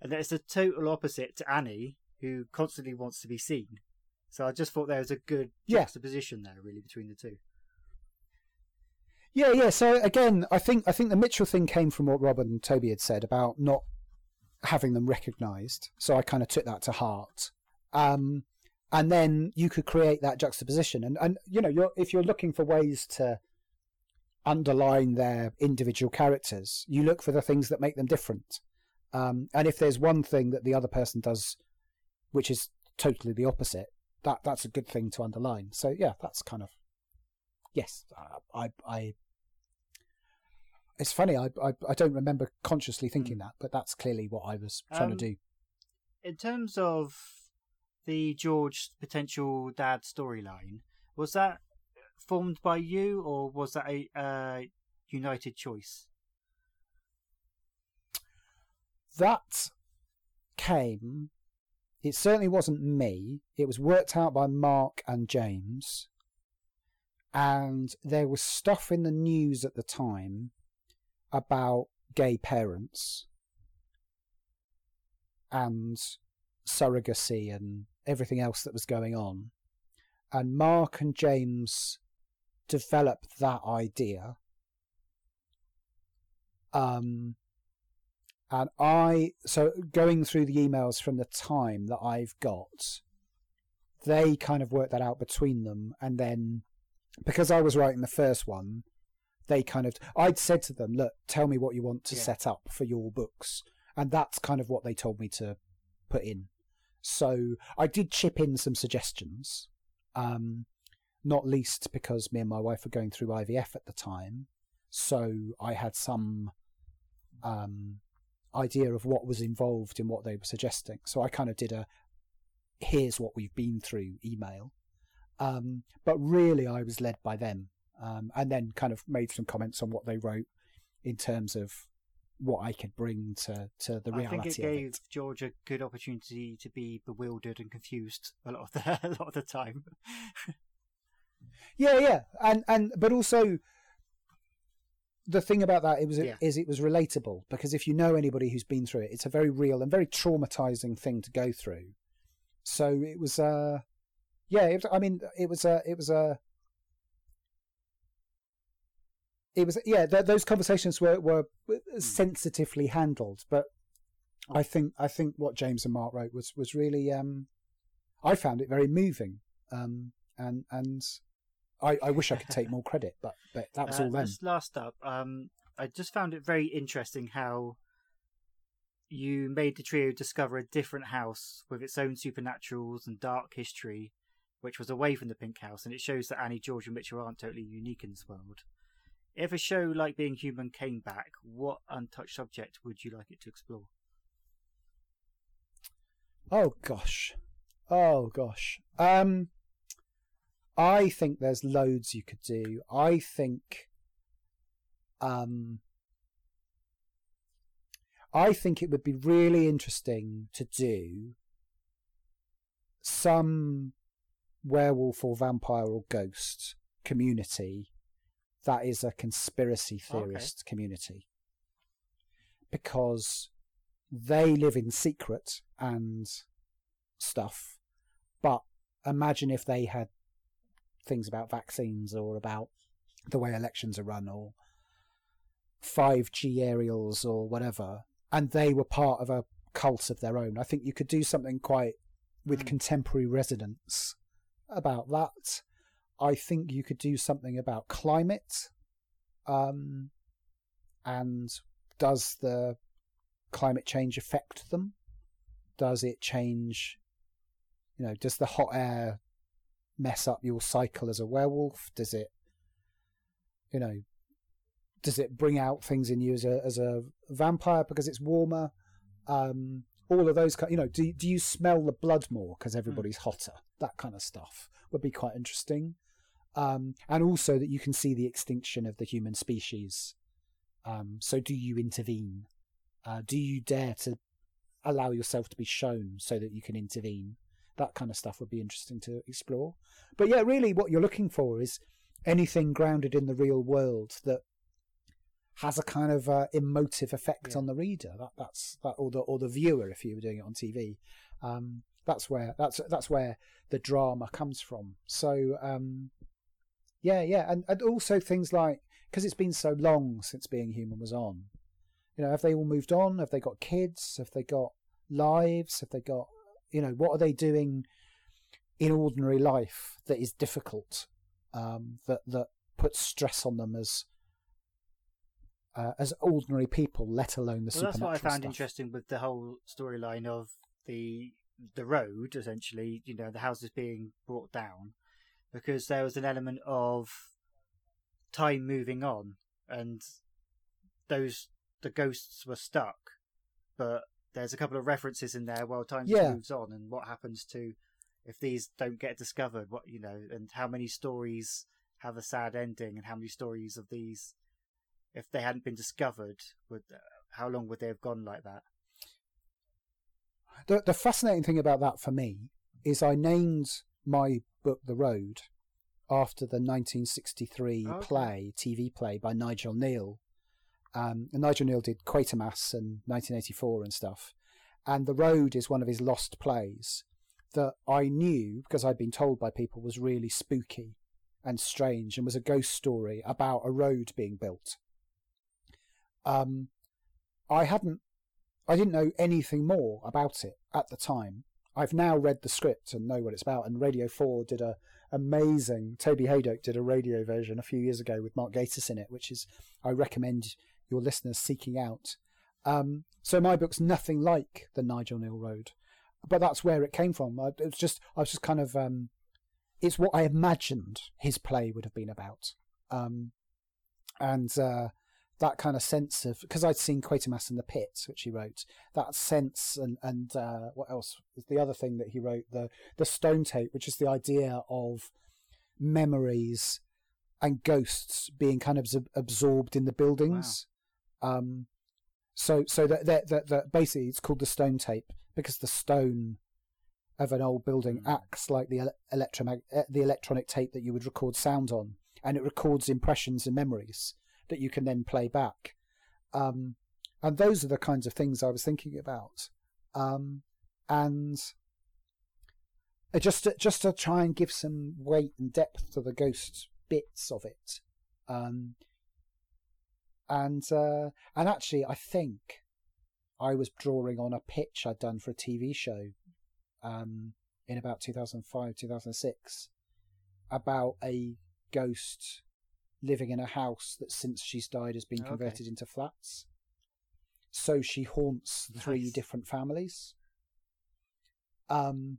and that's the total opposite to Annie, who constantly wants to be seen. So I just thought there was a good Yeah. juxtaposition there, really, between the two. Yeah, yeah. So again, I think I think the Mitchell thing came from what Rob and Toby had said about not having them recognised. So I kind of took that to heart. Um, and then you could create that juxtaposition, and and you know, you're, if you're looking for ways to underline their individual characters, you look for the things that make them different. Um, and if there's one thing that the other person does, which is totally the opposite, that that's a good thing to underline. So yeah, that's kind of yes. I I it's funny. I, I I don't remember consciously thinking that, but that's clearly what I was trying Um, to do. in terms of the George potential dad storyline, was that formed by you or was that a United choice? That came. It certainly wasn't me. It was worked out by Mark and James, and there was stuff in the news at the time about gay parents and surrogacy and everything else that was going on. And Mark and James developed that idea. Um, and I, so going through the emails from the time that I've got, they kind of worked that out between them. And then because I was writing the first one, they kind of I'd said to them, look, tell me what you want to Yeah. set up for your books, and that's kind of what they told me to put in. So I did chip in some suggestions, um, not least because me and my wife were going through IVF at the time, so I had some um, idea of what was involved in what they were suggesting. So I kind of did a here's what we've been through email. Um, but really, I was led by them, um, and then kind of made some comments on what they wrote in terms of what I could bring to to the reality. I think it gave it. George a good opportunity to be bewildered and confused a lot of the a lot of the time. Yeah, yeah, and and but also the thing about that it was Yeah. is it was relatable because if you know anybody who's been through it, it's a very real and very traumatizing thing to go through. So it was, uh, yeah, it, I mean, it was a, it was a, it was yeah. Th- those conversations were were sensitively handled, but I think I think what James and Mark wrote was was really, um, I found it very moving, um, and and I, I wish I could take more credit, but but that was Uh, all them. Just last up, um, I just found it very interesting how you made the trio discover a different house with its own supernaturals and dark history, which was away from the Pink House, and it shows that Annie, George, and Mitchell aren't totally unique in this world. If a show like Being Human came back, what untouched subject would you like it to explore? Oh gosh. Oh gosh. Um I think there's loads you could do. I think um I think it would be really interesting to do some werewolf or vampire or ghost community that is a conspiracy theorist community because they live in secret and stuff. But imagine if they had things about vaccines or about the way elections are run or 5G aerials or whatever, and they were part of a cult of their own. I think you could do something quite with Mm. contemporary resonance about that. I think you could do something about climate. Um, and does the climate change affect them? Does it change? You know, does the hot air mess up your cycle as a werewolf? Does it, you know, does it bring out things in you as a as a vampire because it's warmer? Um, all of those, you know, do do you smell the blood more because everybody's hotter? That kind of stuff would be quite interesting. Um, and also that you can see the extinction of the human species. Um, so, do you intervene? Uh, do you dare to allow yourself to be shown so that you can intervene? That kind of stuff would be interesting to explore. But yeah, really, what you're looking for is anything grounded in the real world that has a kind of uh, emotive effect Yeah. on the reader. That, that's that, or the or the viewer if you were doing it on TV. Um, that's where that's that's where the drama comes from. So um, yeah, yeah, and and also things like because it's been so long since Being Human was on. You know, have they all moved on? Have they got kids? Have they got lives? Have they got you know what are they doing in ordinary life that is difficult um, that that puts stress on them as uh, as ordinary people, let alone the Well, that's what I found stuff. interesting with the whole storyline of the the road. Essentially, you know, the houses being brought down because there was an element of time moving on, and those the ghosts were stuck. But there's a couple of references in there while time Yeah. moves on, and what happens to if these don't get discovered. What you know, and how many stories have a sad ending, and how many stories of these, if they hadn't been discovered, would how long would they have gone like that? The the fascinating thing about that for me is I named my book The Road after the 1963 Okay. play, TV play by Nigel Kneale. Um, and Nigel Kneale did Quatermass and 1984 and stuff. And The Road is one of his lost plays that I knew because I'd been told by people was really spooky and strange and was a ghost story about a road being built. Um, I hadn't I didn't know anything more about it at the time. I've now read the script and know what it's about. And Radio Four did a amazing. Toby Hadoke did a radio version a few years ago with Mark Gatiss in it, which is I recommend your listeners seeking out. Um, so my book's nothing like the Nigel Kneale Road, but that's where it came from. I, it was just I was just kind of um, it's what I imagined his play would have been about, um, and uh, that kind of sense of because I'd seen Quatermass in the Pit, which he wrote. That sense and and uh, what else was the other thing that he wrote the the Stone Tape, which is the idea of memories and ghosts being kind of absorbed in the buildings. Wow. Um, so so that that, that that basically it's called the Stone Tape because the stone of an old building mm. acts like the electromag- the electronic tape that you would record sound on, and it records impressions and memories that you can then play back. Um, and those are the kinds of things I was thinking about. Um, and just to, just to try and give some weight and depth to the ghost bits of it. Um, and uh, and actually, I think I was drawing on a pitch I'd done for a TV show um, in about 2005, 2006 about a ghost living in a house that since she's died has been converted okay. into flats. So she haunts three nice. different families. Um,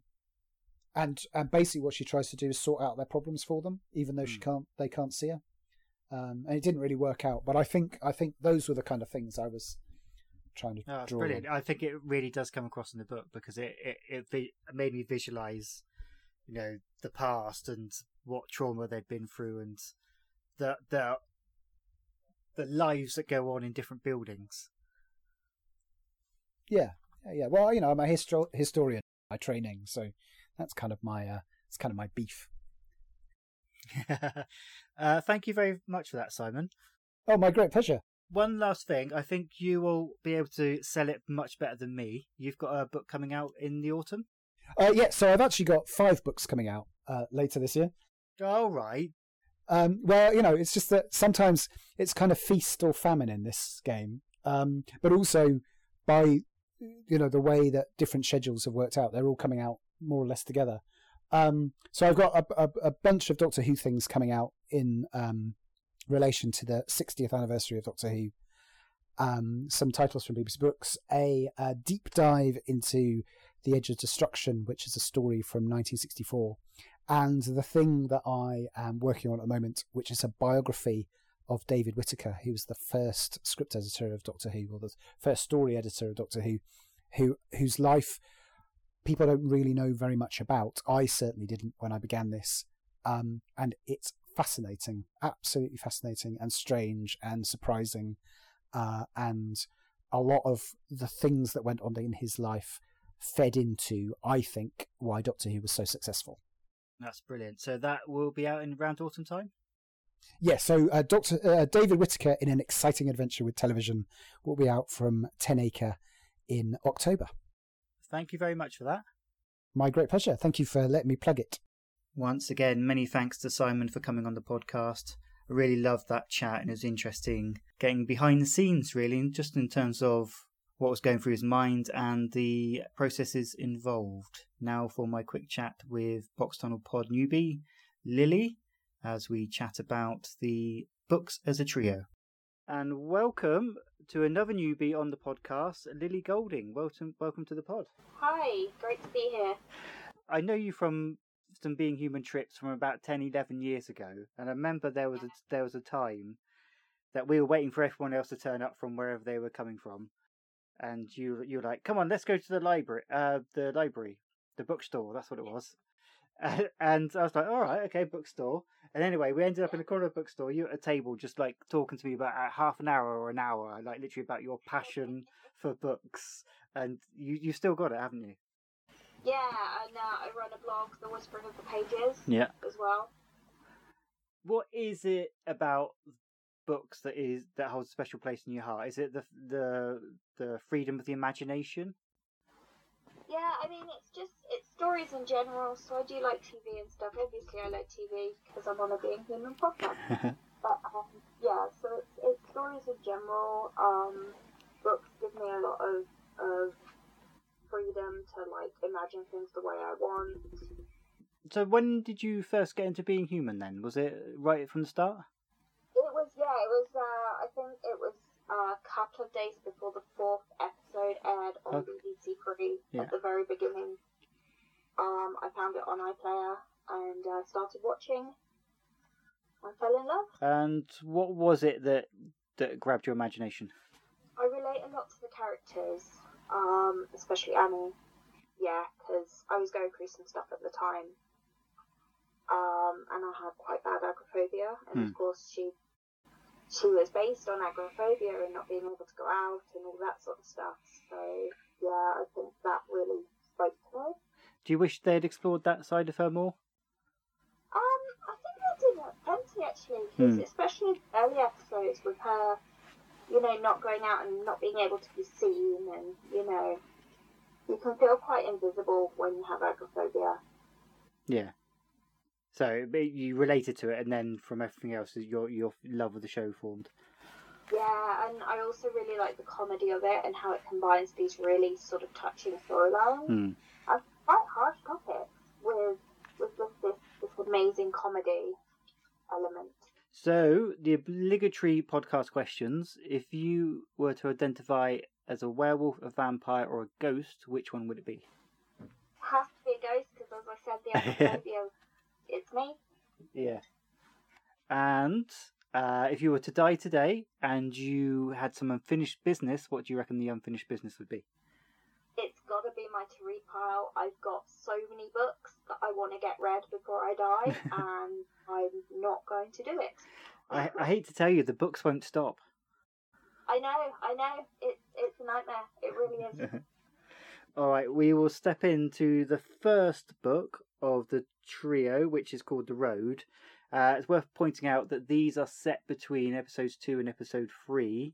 and and basically what she tries to do is sort out their problems for them, even though mm. she hmm. can't, they can't see her. Um, and it didn't really work out. But I think I think those were the kind of things I was trying to oh, draw. Brilliant! On. I think it really does come across in the book because it it, it it made me visualize, you know, the past and what trauma they'd been through and the the the lives that go on in different buildings. Yeah, yeah. Well, you know, I'm a histo- historian by training, so that's kind of my uh, it's kind of my beef. uh, thank you very much for that, Simon. Oh, my great pleasure. One last thing, I think you will be able to sell it much better than me. You've got a book coming out in the autumn. Uh, yeah, so I've actually got five books coming out uh, later this year. All right. Um, well, you know, it's just that sometimes it's kind of feast or famine in this game, um, but also by you know the way that different schedules have worked out, they're all coming out more or less together. Um, so I've got a, a, a, bunch of Doctor Who things coming out in um, relation to the 60th anniversary of Doctor Who. Um, some titles from BBC Books, a, a deep dive into The Edge of Destruction, which is a story from 1964, and the thing that I am working on at the moment, which is a biography of David Whitaker, who was the first script editor of Doctor Who, or the first story editor of Doctor Who, who whose life people don't really know very much about. I certainly didn't when I began this, um, and it's fascinating, absolutely fascinating, and strange and surprising, uh, and a lot of the things that went on in his life fed into, I think, why Doctor Who was so successful. That's brilliant. So that will be out in around autumn time. Yeah, so uh, Doctor uh, David Whitaker in an exciting adventure with television will be out from Ten Acre in October. Thank you very much for that. My great pleasure. Thank you for letting me plug it. Once again, many thanks to Simon for coming on the podcast. I really loved that chat and it was interesting getting behind the scenes, really, just in terms of what was going through his mind and the processes involved. Now for my quick chat with Box Tunnel Pod newbie, Lily, as we chat about the books as a trio. And welcome to another newbie on the podcast, Lily Golding. Welcome, welcome to the pod. Hi, great to be here. I know you from some Being Human trips from about 10, 11 years ago, and I remember there was a, there was a time that we were waiting for everyone else to turn up from wherever they were coming from, and you you were like, "Come on, let's go to the library, uh, the library, the bookstore." That's what it was. and I was like, "All right, okay, bookstore." And anyway, we ended up in the corner of the bookstore. You at a table, just like talking to me about uh, half an hour or an hour, like literally about your passion for books. And you you still got it, haven't you? Yeah, and uh, I run a blog, The Whispering of the Pages. Yeah. As well. What is it about books that is that holds a special place in your heart? Is it the the the freedom of the imagination? Yeah, I mean it's just it's stories in general. So I do like TV and stuff. Obviously, I like TV because I'm on a Being Human podcast. but um, yeah, so it's it's stories in general. Um, books give me a lot of of freedom freedom to like imagine things the way I want. So when did you first get into being human? Then was it right from the start? It was yeah, it was. Uh, I think it was a couple of days before the fourth episode aired on Okay. BBC Three Yeah. at the very beginning. Um, I found it on iPlayer and uh, started watching. and fell in love. And what was it that that grabbed your imagination? I relate a lot to the characters, um, especially Annie. Yeah, because I was going through some stuff at the time, um, and I had quite bad agoraphobia, and Hmm. of course she she was based on agoraphobia and not being able to go out and all that sort of stuff. So yeah, I think that really spoke to me. Do you wish they'd explored that side of her more? Um, I think I did plenty actually, 'cause Hmm. especially in early episodes with her, you know, not going out and not being able to be seen, and you know, you can feel quite invisible when you have agoraphobia. Yeah. So you related to it, and then from everything else, your your love of the show formed. Yeah, and I also really like the comedy of it and how it combines these really sort of touching storylines hmm. and quite harsh topics with with this this, this amazing comedy element. So the obligatory podcast questions: If you were to identify as a werewolf, a vampire, or a ghost, which one would it be? It Has to be a ghost because, as I said, the agoraphobia, it's me. Yeah. And uh, if you were to die today and you had some unfinished business, what do you reckon the unfinished business would be? it's got to be my to read pile. I've got so many books that I want to get read before I die, and I'm not going to do it. I, I hate to tell you, the books won't stop. I know, I know. It's it's a nightmare. It really is. All right, we will step into the first book of the trio, which is called The Road. Uh, it's worth pointing out that these are set between episodes two and episode three.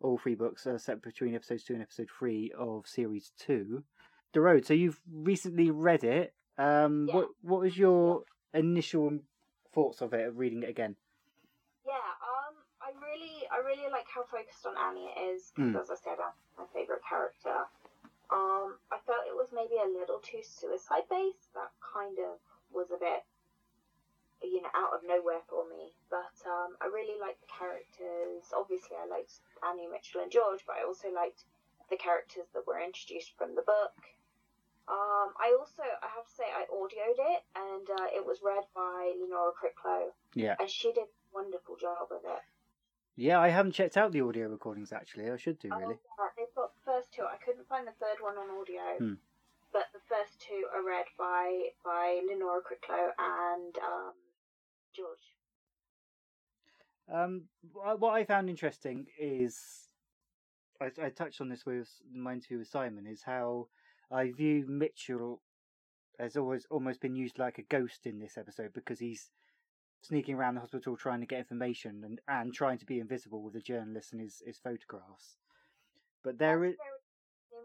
All three books are set between episodes two and episode three of series two. The Road. So you've recently read it. Um, Yeah. What what was your initial thoughts of it, of reading it again? Yeah, um, I really, I really like how focused on Annie it is because, Hmm. as I said, my favorite character. Um, I felt it was maybe a little too suicide based. That kind of was a bit, you know, out of nowhere for me. But um, I really liked the characters. Obviously, I liked Annie, Mitchell, and George, but I also liked the characters that were introduced from the book. Um, I also, I have to say, I audioed it, and uh, it was read by Lenora Crichlow Yeah. and she did a wonderful job with it. Yeah, I haven't checked out the audio recordings actually. I should do Oh, really. yeah, they've got the first two. I couldn't find the third one on audio, Hmm. But the first two are read by by Lenora Crichlow and um, George. Um, what I found interesting is, I, I touched on this with my interview with Simon, is how I view Mitchell has always almost been used like a ghost in this episode because he's sneaking around the hospital trying to get information and, and trying to be invisible with the journalists and his, his photographs. But there is, That's very- I mean,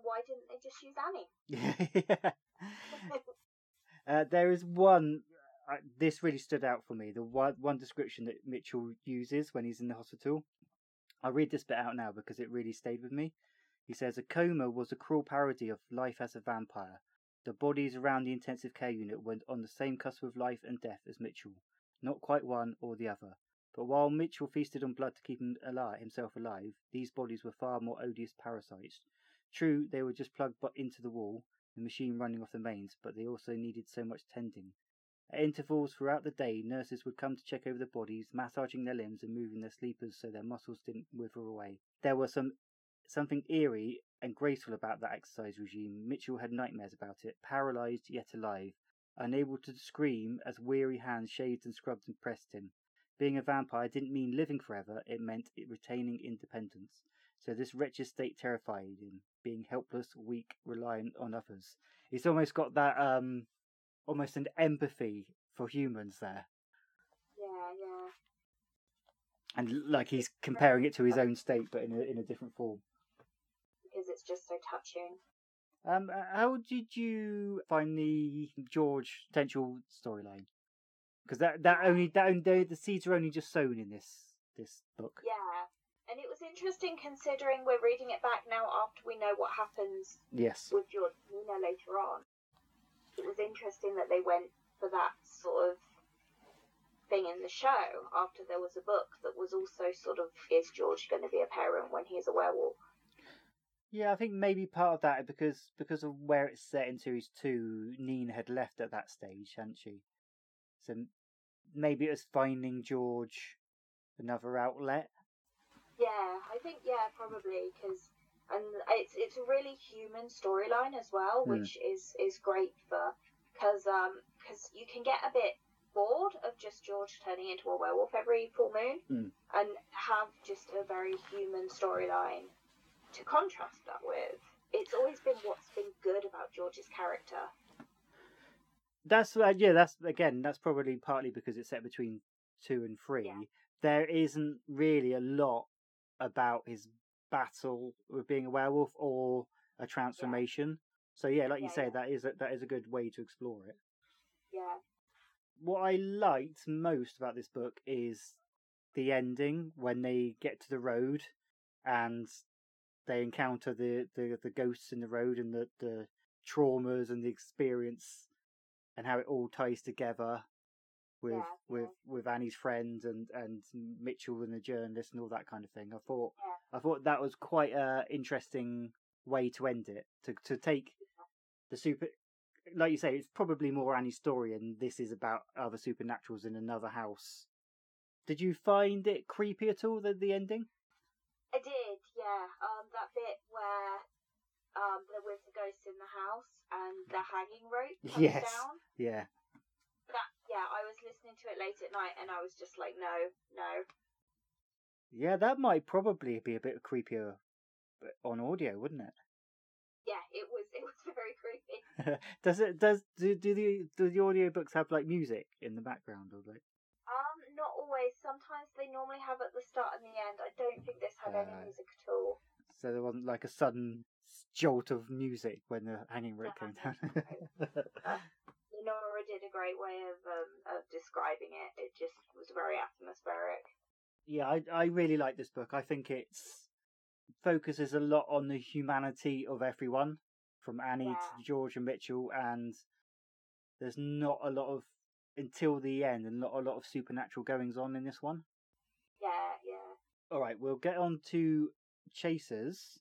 why didn't they just use Annie? Uh, there is one. Uh, this really stood out for me. The one, one description that Mitchell uses when he's in the hospital. I'll read this bit out now because it really stayed with me. He says a coma was a cruel parody of life as a vampire. The bodies around the intensive care unit went on the same cusp of life and death as Mitchell, not quite one or the other. But while Mitchell feasted on blood to keep him alive, himself alive, these bodies were far more odious parasites. True, they were just plugged into the wall, the machine running off the mains, but they also needed so much tending. At intervals throughout the day, nurses would come to check over the bodies, massaging their limbs and moving their sleepers so their muscles didn't wither away. There was some something eerie and graceful about that exercise regime. Mitchell had nightmares about it, paralyzed yet alive, unable to scream as weary hands shaved and scrubbed and pressed him. Being a vampire didn't mean living forever, it meant retaining independence. So this wretched state terrified him, being helpless, weak, reliant on others. He's almost got that um almost an empathy for humans there. Yeah, yeah. And like he's comparing it to his own state but in a in a different form. Because it's just so touching. Um how did you find the George potential storyline? Because that that only that only, the, the seeds are only just sown in this this book. Yeah. And it was interesting considering we're reading it back now after we know what happens Yes. with George Nina later on. It was interesting that they went for that sort of thing in the show after there was a book that was also sort of is George going to be a parent when he's a werewolf? Yeah, I think maybe part of that because because of where it's set in series two, Nina had left at that stage, hadn't she? So maybe it was finding George another outlet. Yeah, I think yeah, probably because and it's it's a really human storyline as well, Hmm. which is is great for because um because you can get a bit bored of just George turning into a werewolf every full moon, Hmm. and have just a very human storyline to contrast that with. It's always been what's been good about George's character. That's uh, yeah. That's again. That's probably partly because it's set between two and three. Yeah. There isn't really a lot about his battle with being a werewolf or a transformation. So yeah, like you Yeah, say, yeah. that is a, that is a good way to explore it. Yeah, What I liked most about this book is the ending when they get to the road and they encounter the, the, the ghosts in the road and the, the traumas and the experience and how it all ties together with Yeah, with yeah. with Annie's friend and and Mitchell and the journalist and all that kind of thing. I thought Yeah. I thought that was quite a interesting way to end it to to take the super like you say it's probably more Annie's story and this is about other supernaturals in another house. Did you find it creepy at all the the ending? I did. Yeah, um, that bit where um there was the ghost in the house and the hanging rope comes Yes. down. Yeah. Yeah, I was listening to it late at night and I was just like, no, no. Yeah, that might probably be a bit creepier on audio, wouldn't it? Yeah, it was it was very creepy. does it does do, do the do the audiobooks have like music in the background or like Um, not always. Sometimes they normally have at the start and the end. I don't think this had Uh, any music at all. so there wasn't like a sudden jolt of music when the hanging rope came down. Did a great way of um of describing it. It just was very atmospheric. yeah, I I really like this book. I think it's focuses a lot on the humanity of everyone, from Annie Yeah. to George and Mitchell, and there's not a lot of until the end, and not a lot of supernatural goings on in this one. Yeah, yeah. All right, we'll get on to Chasers.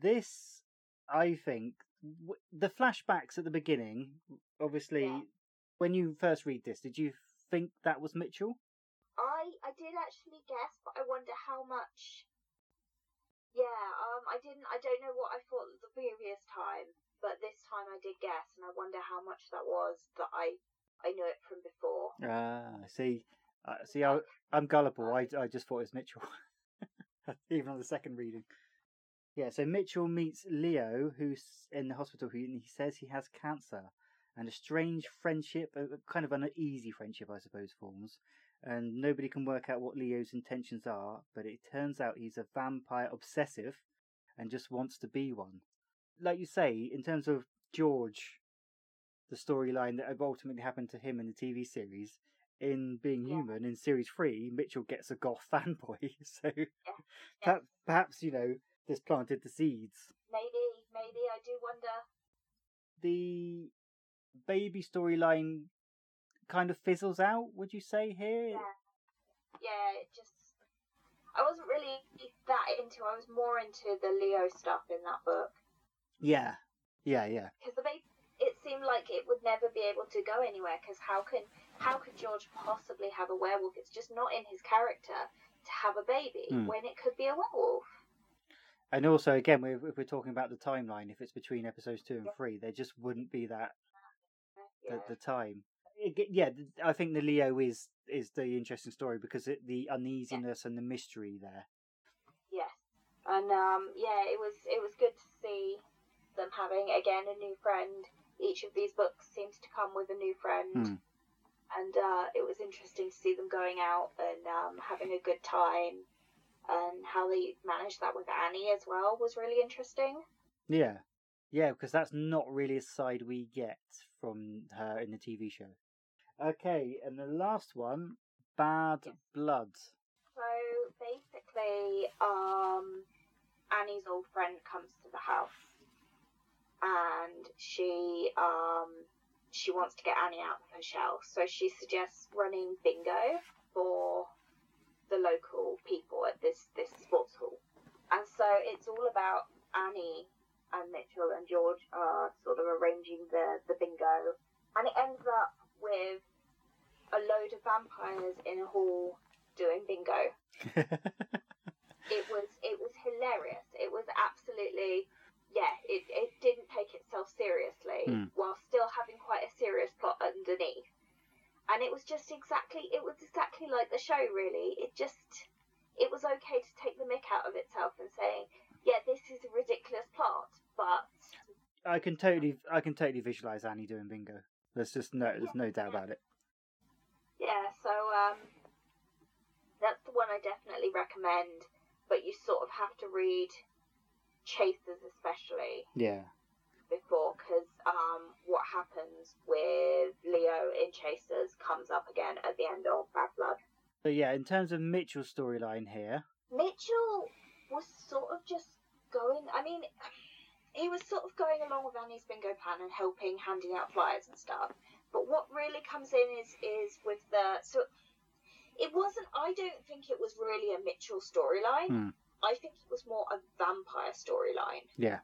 This, I think, w- the flashbacks at the beginning. Obviously, Yeah. when you first read this, did you think that was Mitchell? I I did actually guess, but I wonder how much. Yeah, um, I didn't. I don't know what I thought the previous time, but this time I did guess, and I wonder how much that was that I I knew it from before. Ah, I see. Uh, see, I, I'm gullible. I, I just thought it was Mitchell, even on the second reading. Yeah, so Mitchell meets Leo, who's in the hospital, who he says he has cancer, and a strange friendship, a kind of an uneasy friendship, I suppose, forms. And nobody can work out what Leo's intentions are, but it turns out he's a vampire obsessive and just wants to be one. Like you say, in terms of George, the storyline that ultimately happened to him in the TV series, in Being Yeah. Human, in series three, Mitchell gets a goth fanboy. So Yeah. perhaps, perhaps, you know, this planted the seeds. Maybe, maybe I do wonder. The baby storyline kind of fizzles out, would you say, here? Yeah. Yeah, it just. I wasn't really that into. I was more into the Leo stuff in that book Yeah, yeah, yeah. because the baby. It seemed like it would never be able to go anywhere because how can how could George possibly have a werewolf? It's just not in his character to have a baby Hmm. when it could be a werewolf. And also, again, we- if we're talking about the timeline, if it's between episodes two and three, there just wouldn't be that Yeah. the, the time. It yeah, I think the Leo is is the interesting story because it, the uneasiness and the mystery there. Yes, and um, yeah, it was it was good to see them having again a new friend. Each of these books seems to come with a new friend, Hmm. and uh, it was interesting to see them going out and um, having a good time, and how they managed that with Annie as well was really interesting. Yeah, yeah, because that's not really a side we get from her in the TV show. Okay, and the last one, Bad. Blood. So basically, basically, um, Annie's old friend comes to the house, and she um, she wants to get Annie out of her shell. So she suggests running bingo for the local people at this this sports hall, and so it's all about Annie and Mitchell and George are sort of arranging the the bingo, and it ends up with a load of vampires in a hall doing bingo. It was it was hilarious. It was absolutely yeah. It it didn't take itself seriously Hmm. while still having quite a serious plot underneath. And it was just exactly it was exactly like the show really. It just it was okay to take the mick out of itself and saying, yeah, this is a ridiculous plot, but I can totally, I can totally visualize Annie doing bingo. There's just no, there's no doubt about it. Yeah, so um, that's the one I definitely recommend. But you sort of have to read Chasers, especially Yeah, before, because um, what happens with Leo in Chasers comes up again at the end of Bad Blood. but yeah, in terms of Mitchell's storyline here, Mitchell was sort of just going. I mean, he was sort of going along with Annie's bingo plan and helping, handing out flyers and stuff. But what really comes in is is with the so it wasn't. I don't think it was really a Mitchell storyline. Hmm. I think it was more a vampire storyline. yeah,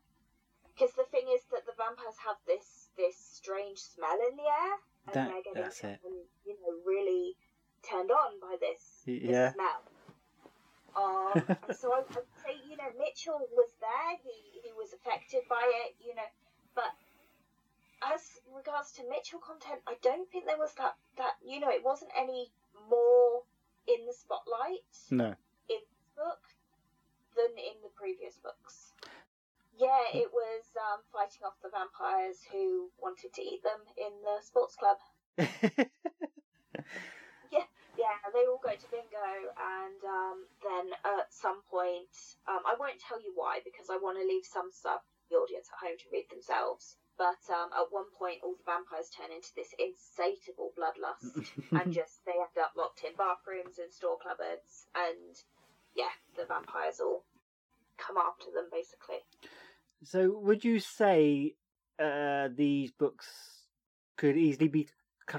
Because the thing is that the vampires have this this strange smell in the air, and That- they're getting that's it. you know really turned on by this, this yeah. smell. Um, and so I, I'd say you know Mitchell was there, he he was affected by it, you know, but as regards to Mitchell content, I don't think there was that that you know it wasn't any more in the spotlight no, in this book than in the previous books. Yeah, it was um, fighting off the vampires who wanted to eat them in the sports club. Yeah, yeah, they all go to bingo, and um, then at some point, um, I won't tell you why because I want to leave some stuff for the audience at home to read themselves. But um, at one point, all the vampires turn into this insatiable bloodlust, and just they end up locked in bathrooms and store cupboards, and yeah, the vampires all come after them basically. So, would you say uh, these books could easily be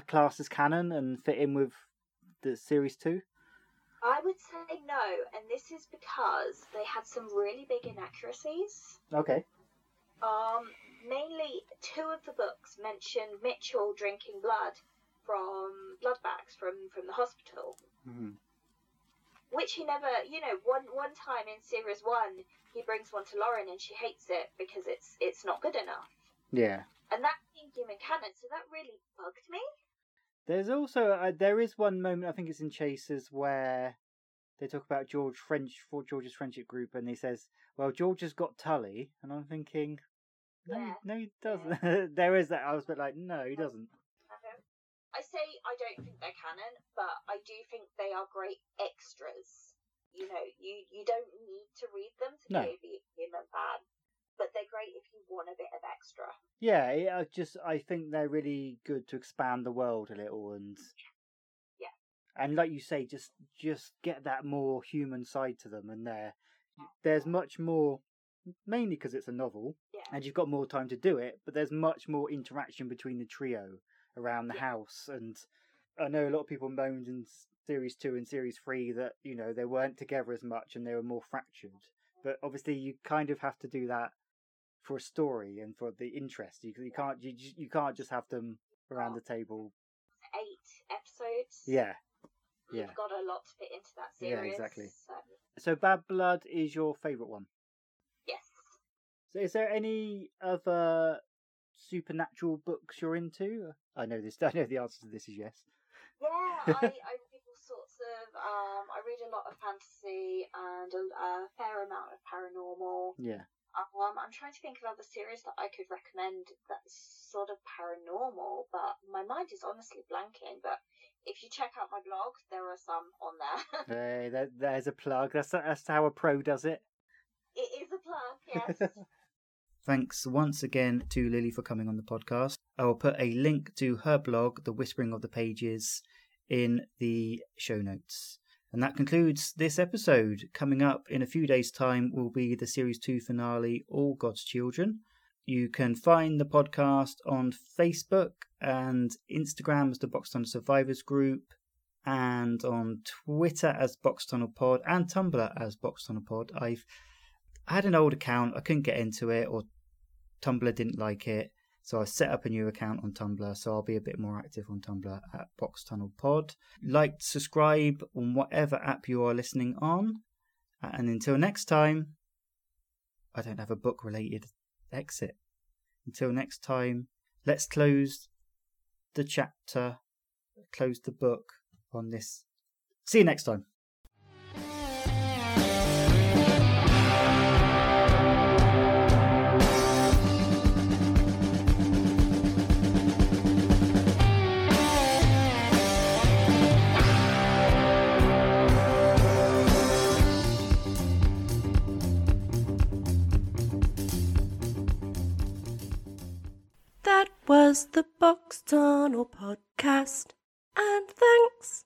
classed as canon and fit in with the series two? I would say no, and this is because they had some really big inaccuracies. Okay. Um, mainly two of the books mention Mitchell drinking blood from blood bags from from the hospital, Mhm. Which he never, you know, one one time in series one he brings one to Lauren and she hates it because it's it's not good enough, Yeah. and that's in human canon, so that really bugged me. There's also uh, there is one moment I think it's in Chasers where they talk about George French for George's friendship group and he says, "Well, George has got Tully," and I'm thinking, no, Yeah. no, he doesn't. there is that. I was a bit like, no, he doesn't. I say I don't think they're canon, but I do think they are great extras. You know, you you don't need to read them to No. be a human fan, but they're great if you want a bit of extra. Yeah, I just I think they're really good to expand the world a little and Yeah. and like you say, just just get that more human side to them, and there there's much more. Mainly because it's a novel, Yeah. and you've got more time to do it, but there's much more interaction between the trio around the house. And I know a lot of people moaned in series two and series three that you know they weren't together as much and they were more fractured. But obviously, you kind of have to do that for a story and for the interest. You, you can't you, you can't just have them around the table. Eight episodes. Yeah. You've yeah. got a lot to fit into that series. Yeah, exactly. So, So Bad Blood is your favourite one. yes. So is there any other supernatural books you're into? I know this. I know the answer to this is yes. Yeah, I, I read all sorts of. Um, I read a lot of fantasy and a, a fair amount of paranormal. Yeah. Um, I'm trying to think of other series that I could recommend that's sort of paranormal, but my mind is honestly blanking. But if you check out my blog, there are some on there. Hey, there, there's a plug. That's that's how a pro does it. it is a plug, yes. Thanks once again to Lily for coming on the podcast. I will put a link to her blog, The Whispering of the Pages, in the show notes. And that concludes this episode. Coming up in a few days' time will be the Series 2 finale, All God's Children. You can find the podcast on Facebook and Instagram as the Box Tunnel Survivors Group, and on Twitter as Box Tunnel Pod, and Tumblr as Box Tunnel Pod. I've had an old account, I couldn't get into it, or Tumblr didn't like it. So I set up a new account on Tumblr, so I'll be a bit more active on Tumblr at Box Tunnel Pod. Like, subscribe on whatever app you are listening on. And until next time, I don't have a book related exit. Until next time, let's close the chapter, close the book on this. See you next time. Was the Box Tunnel Podcast. And thanks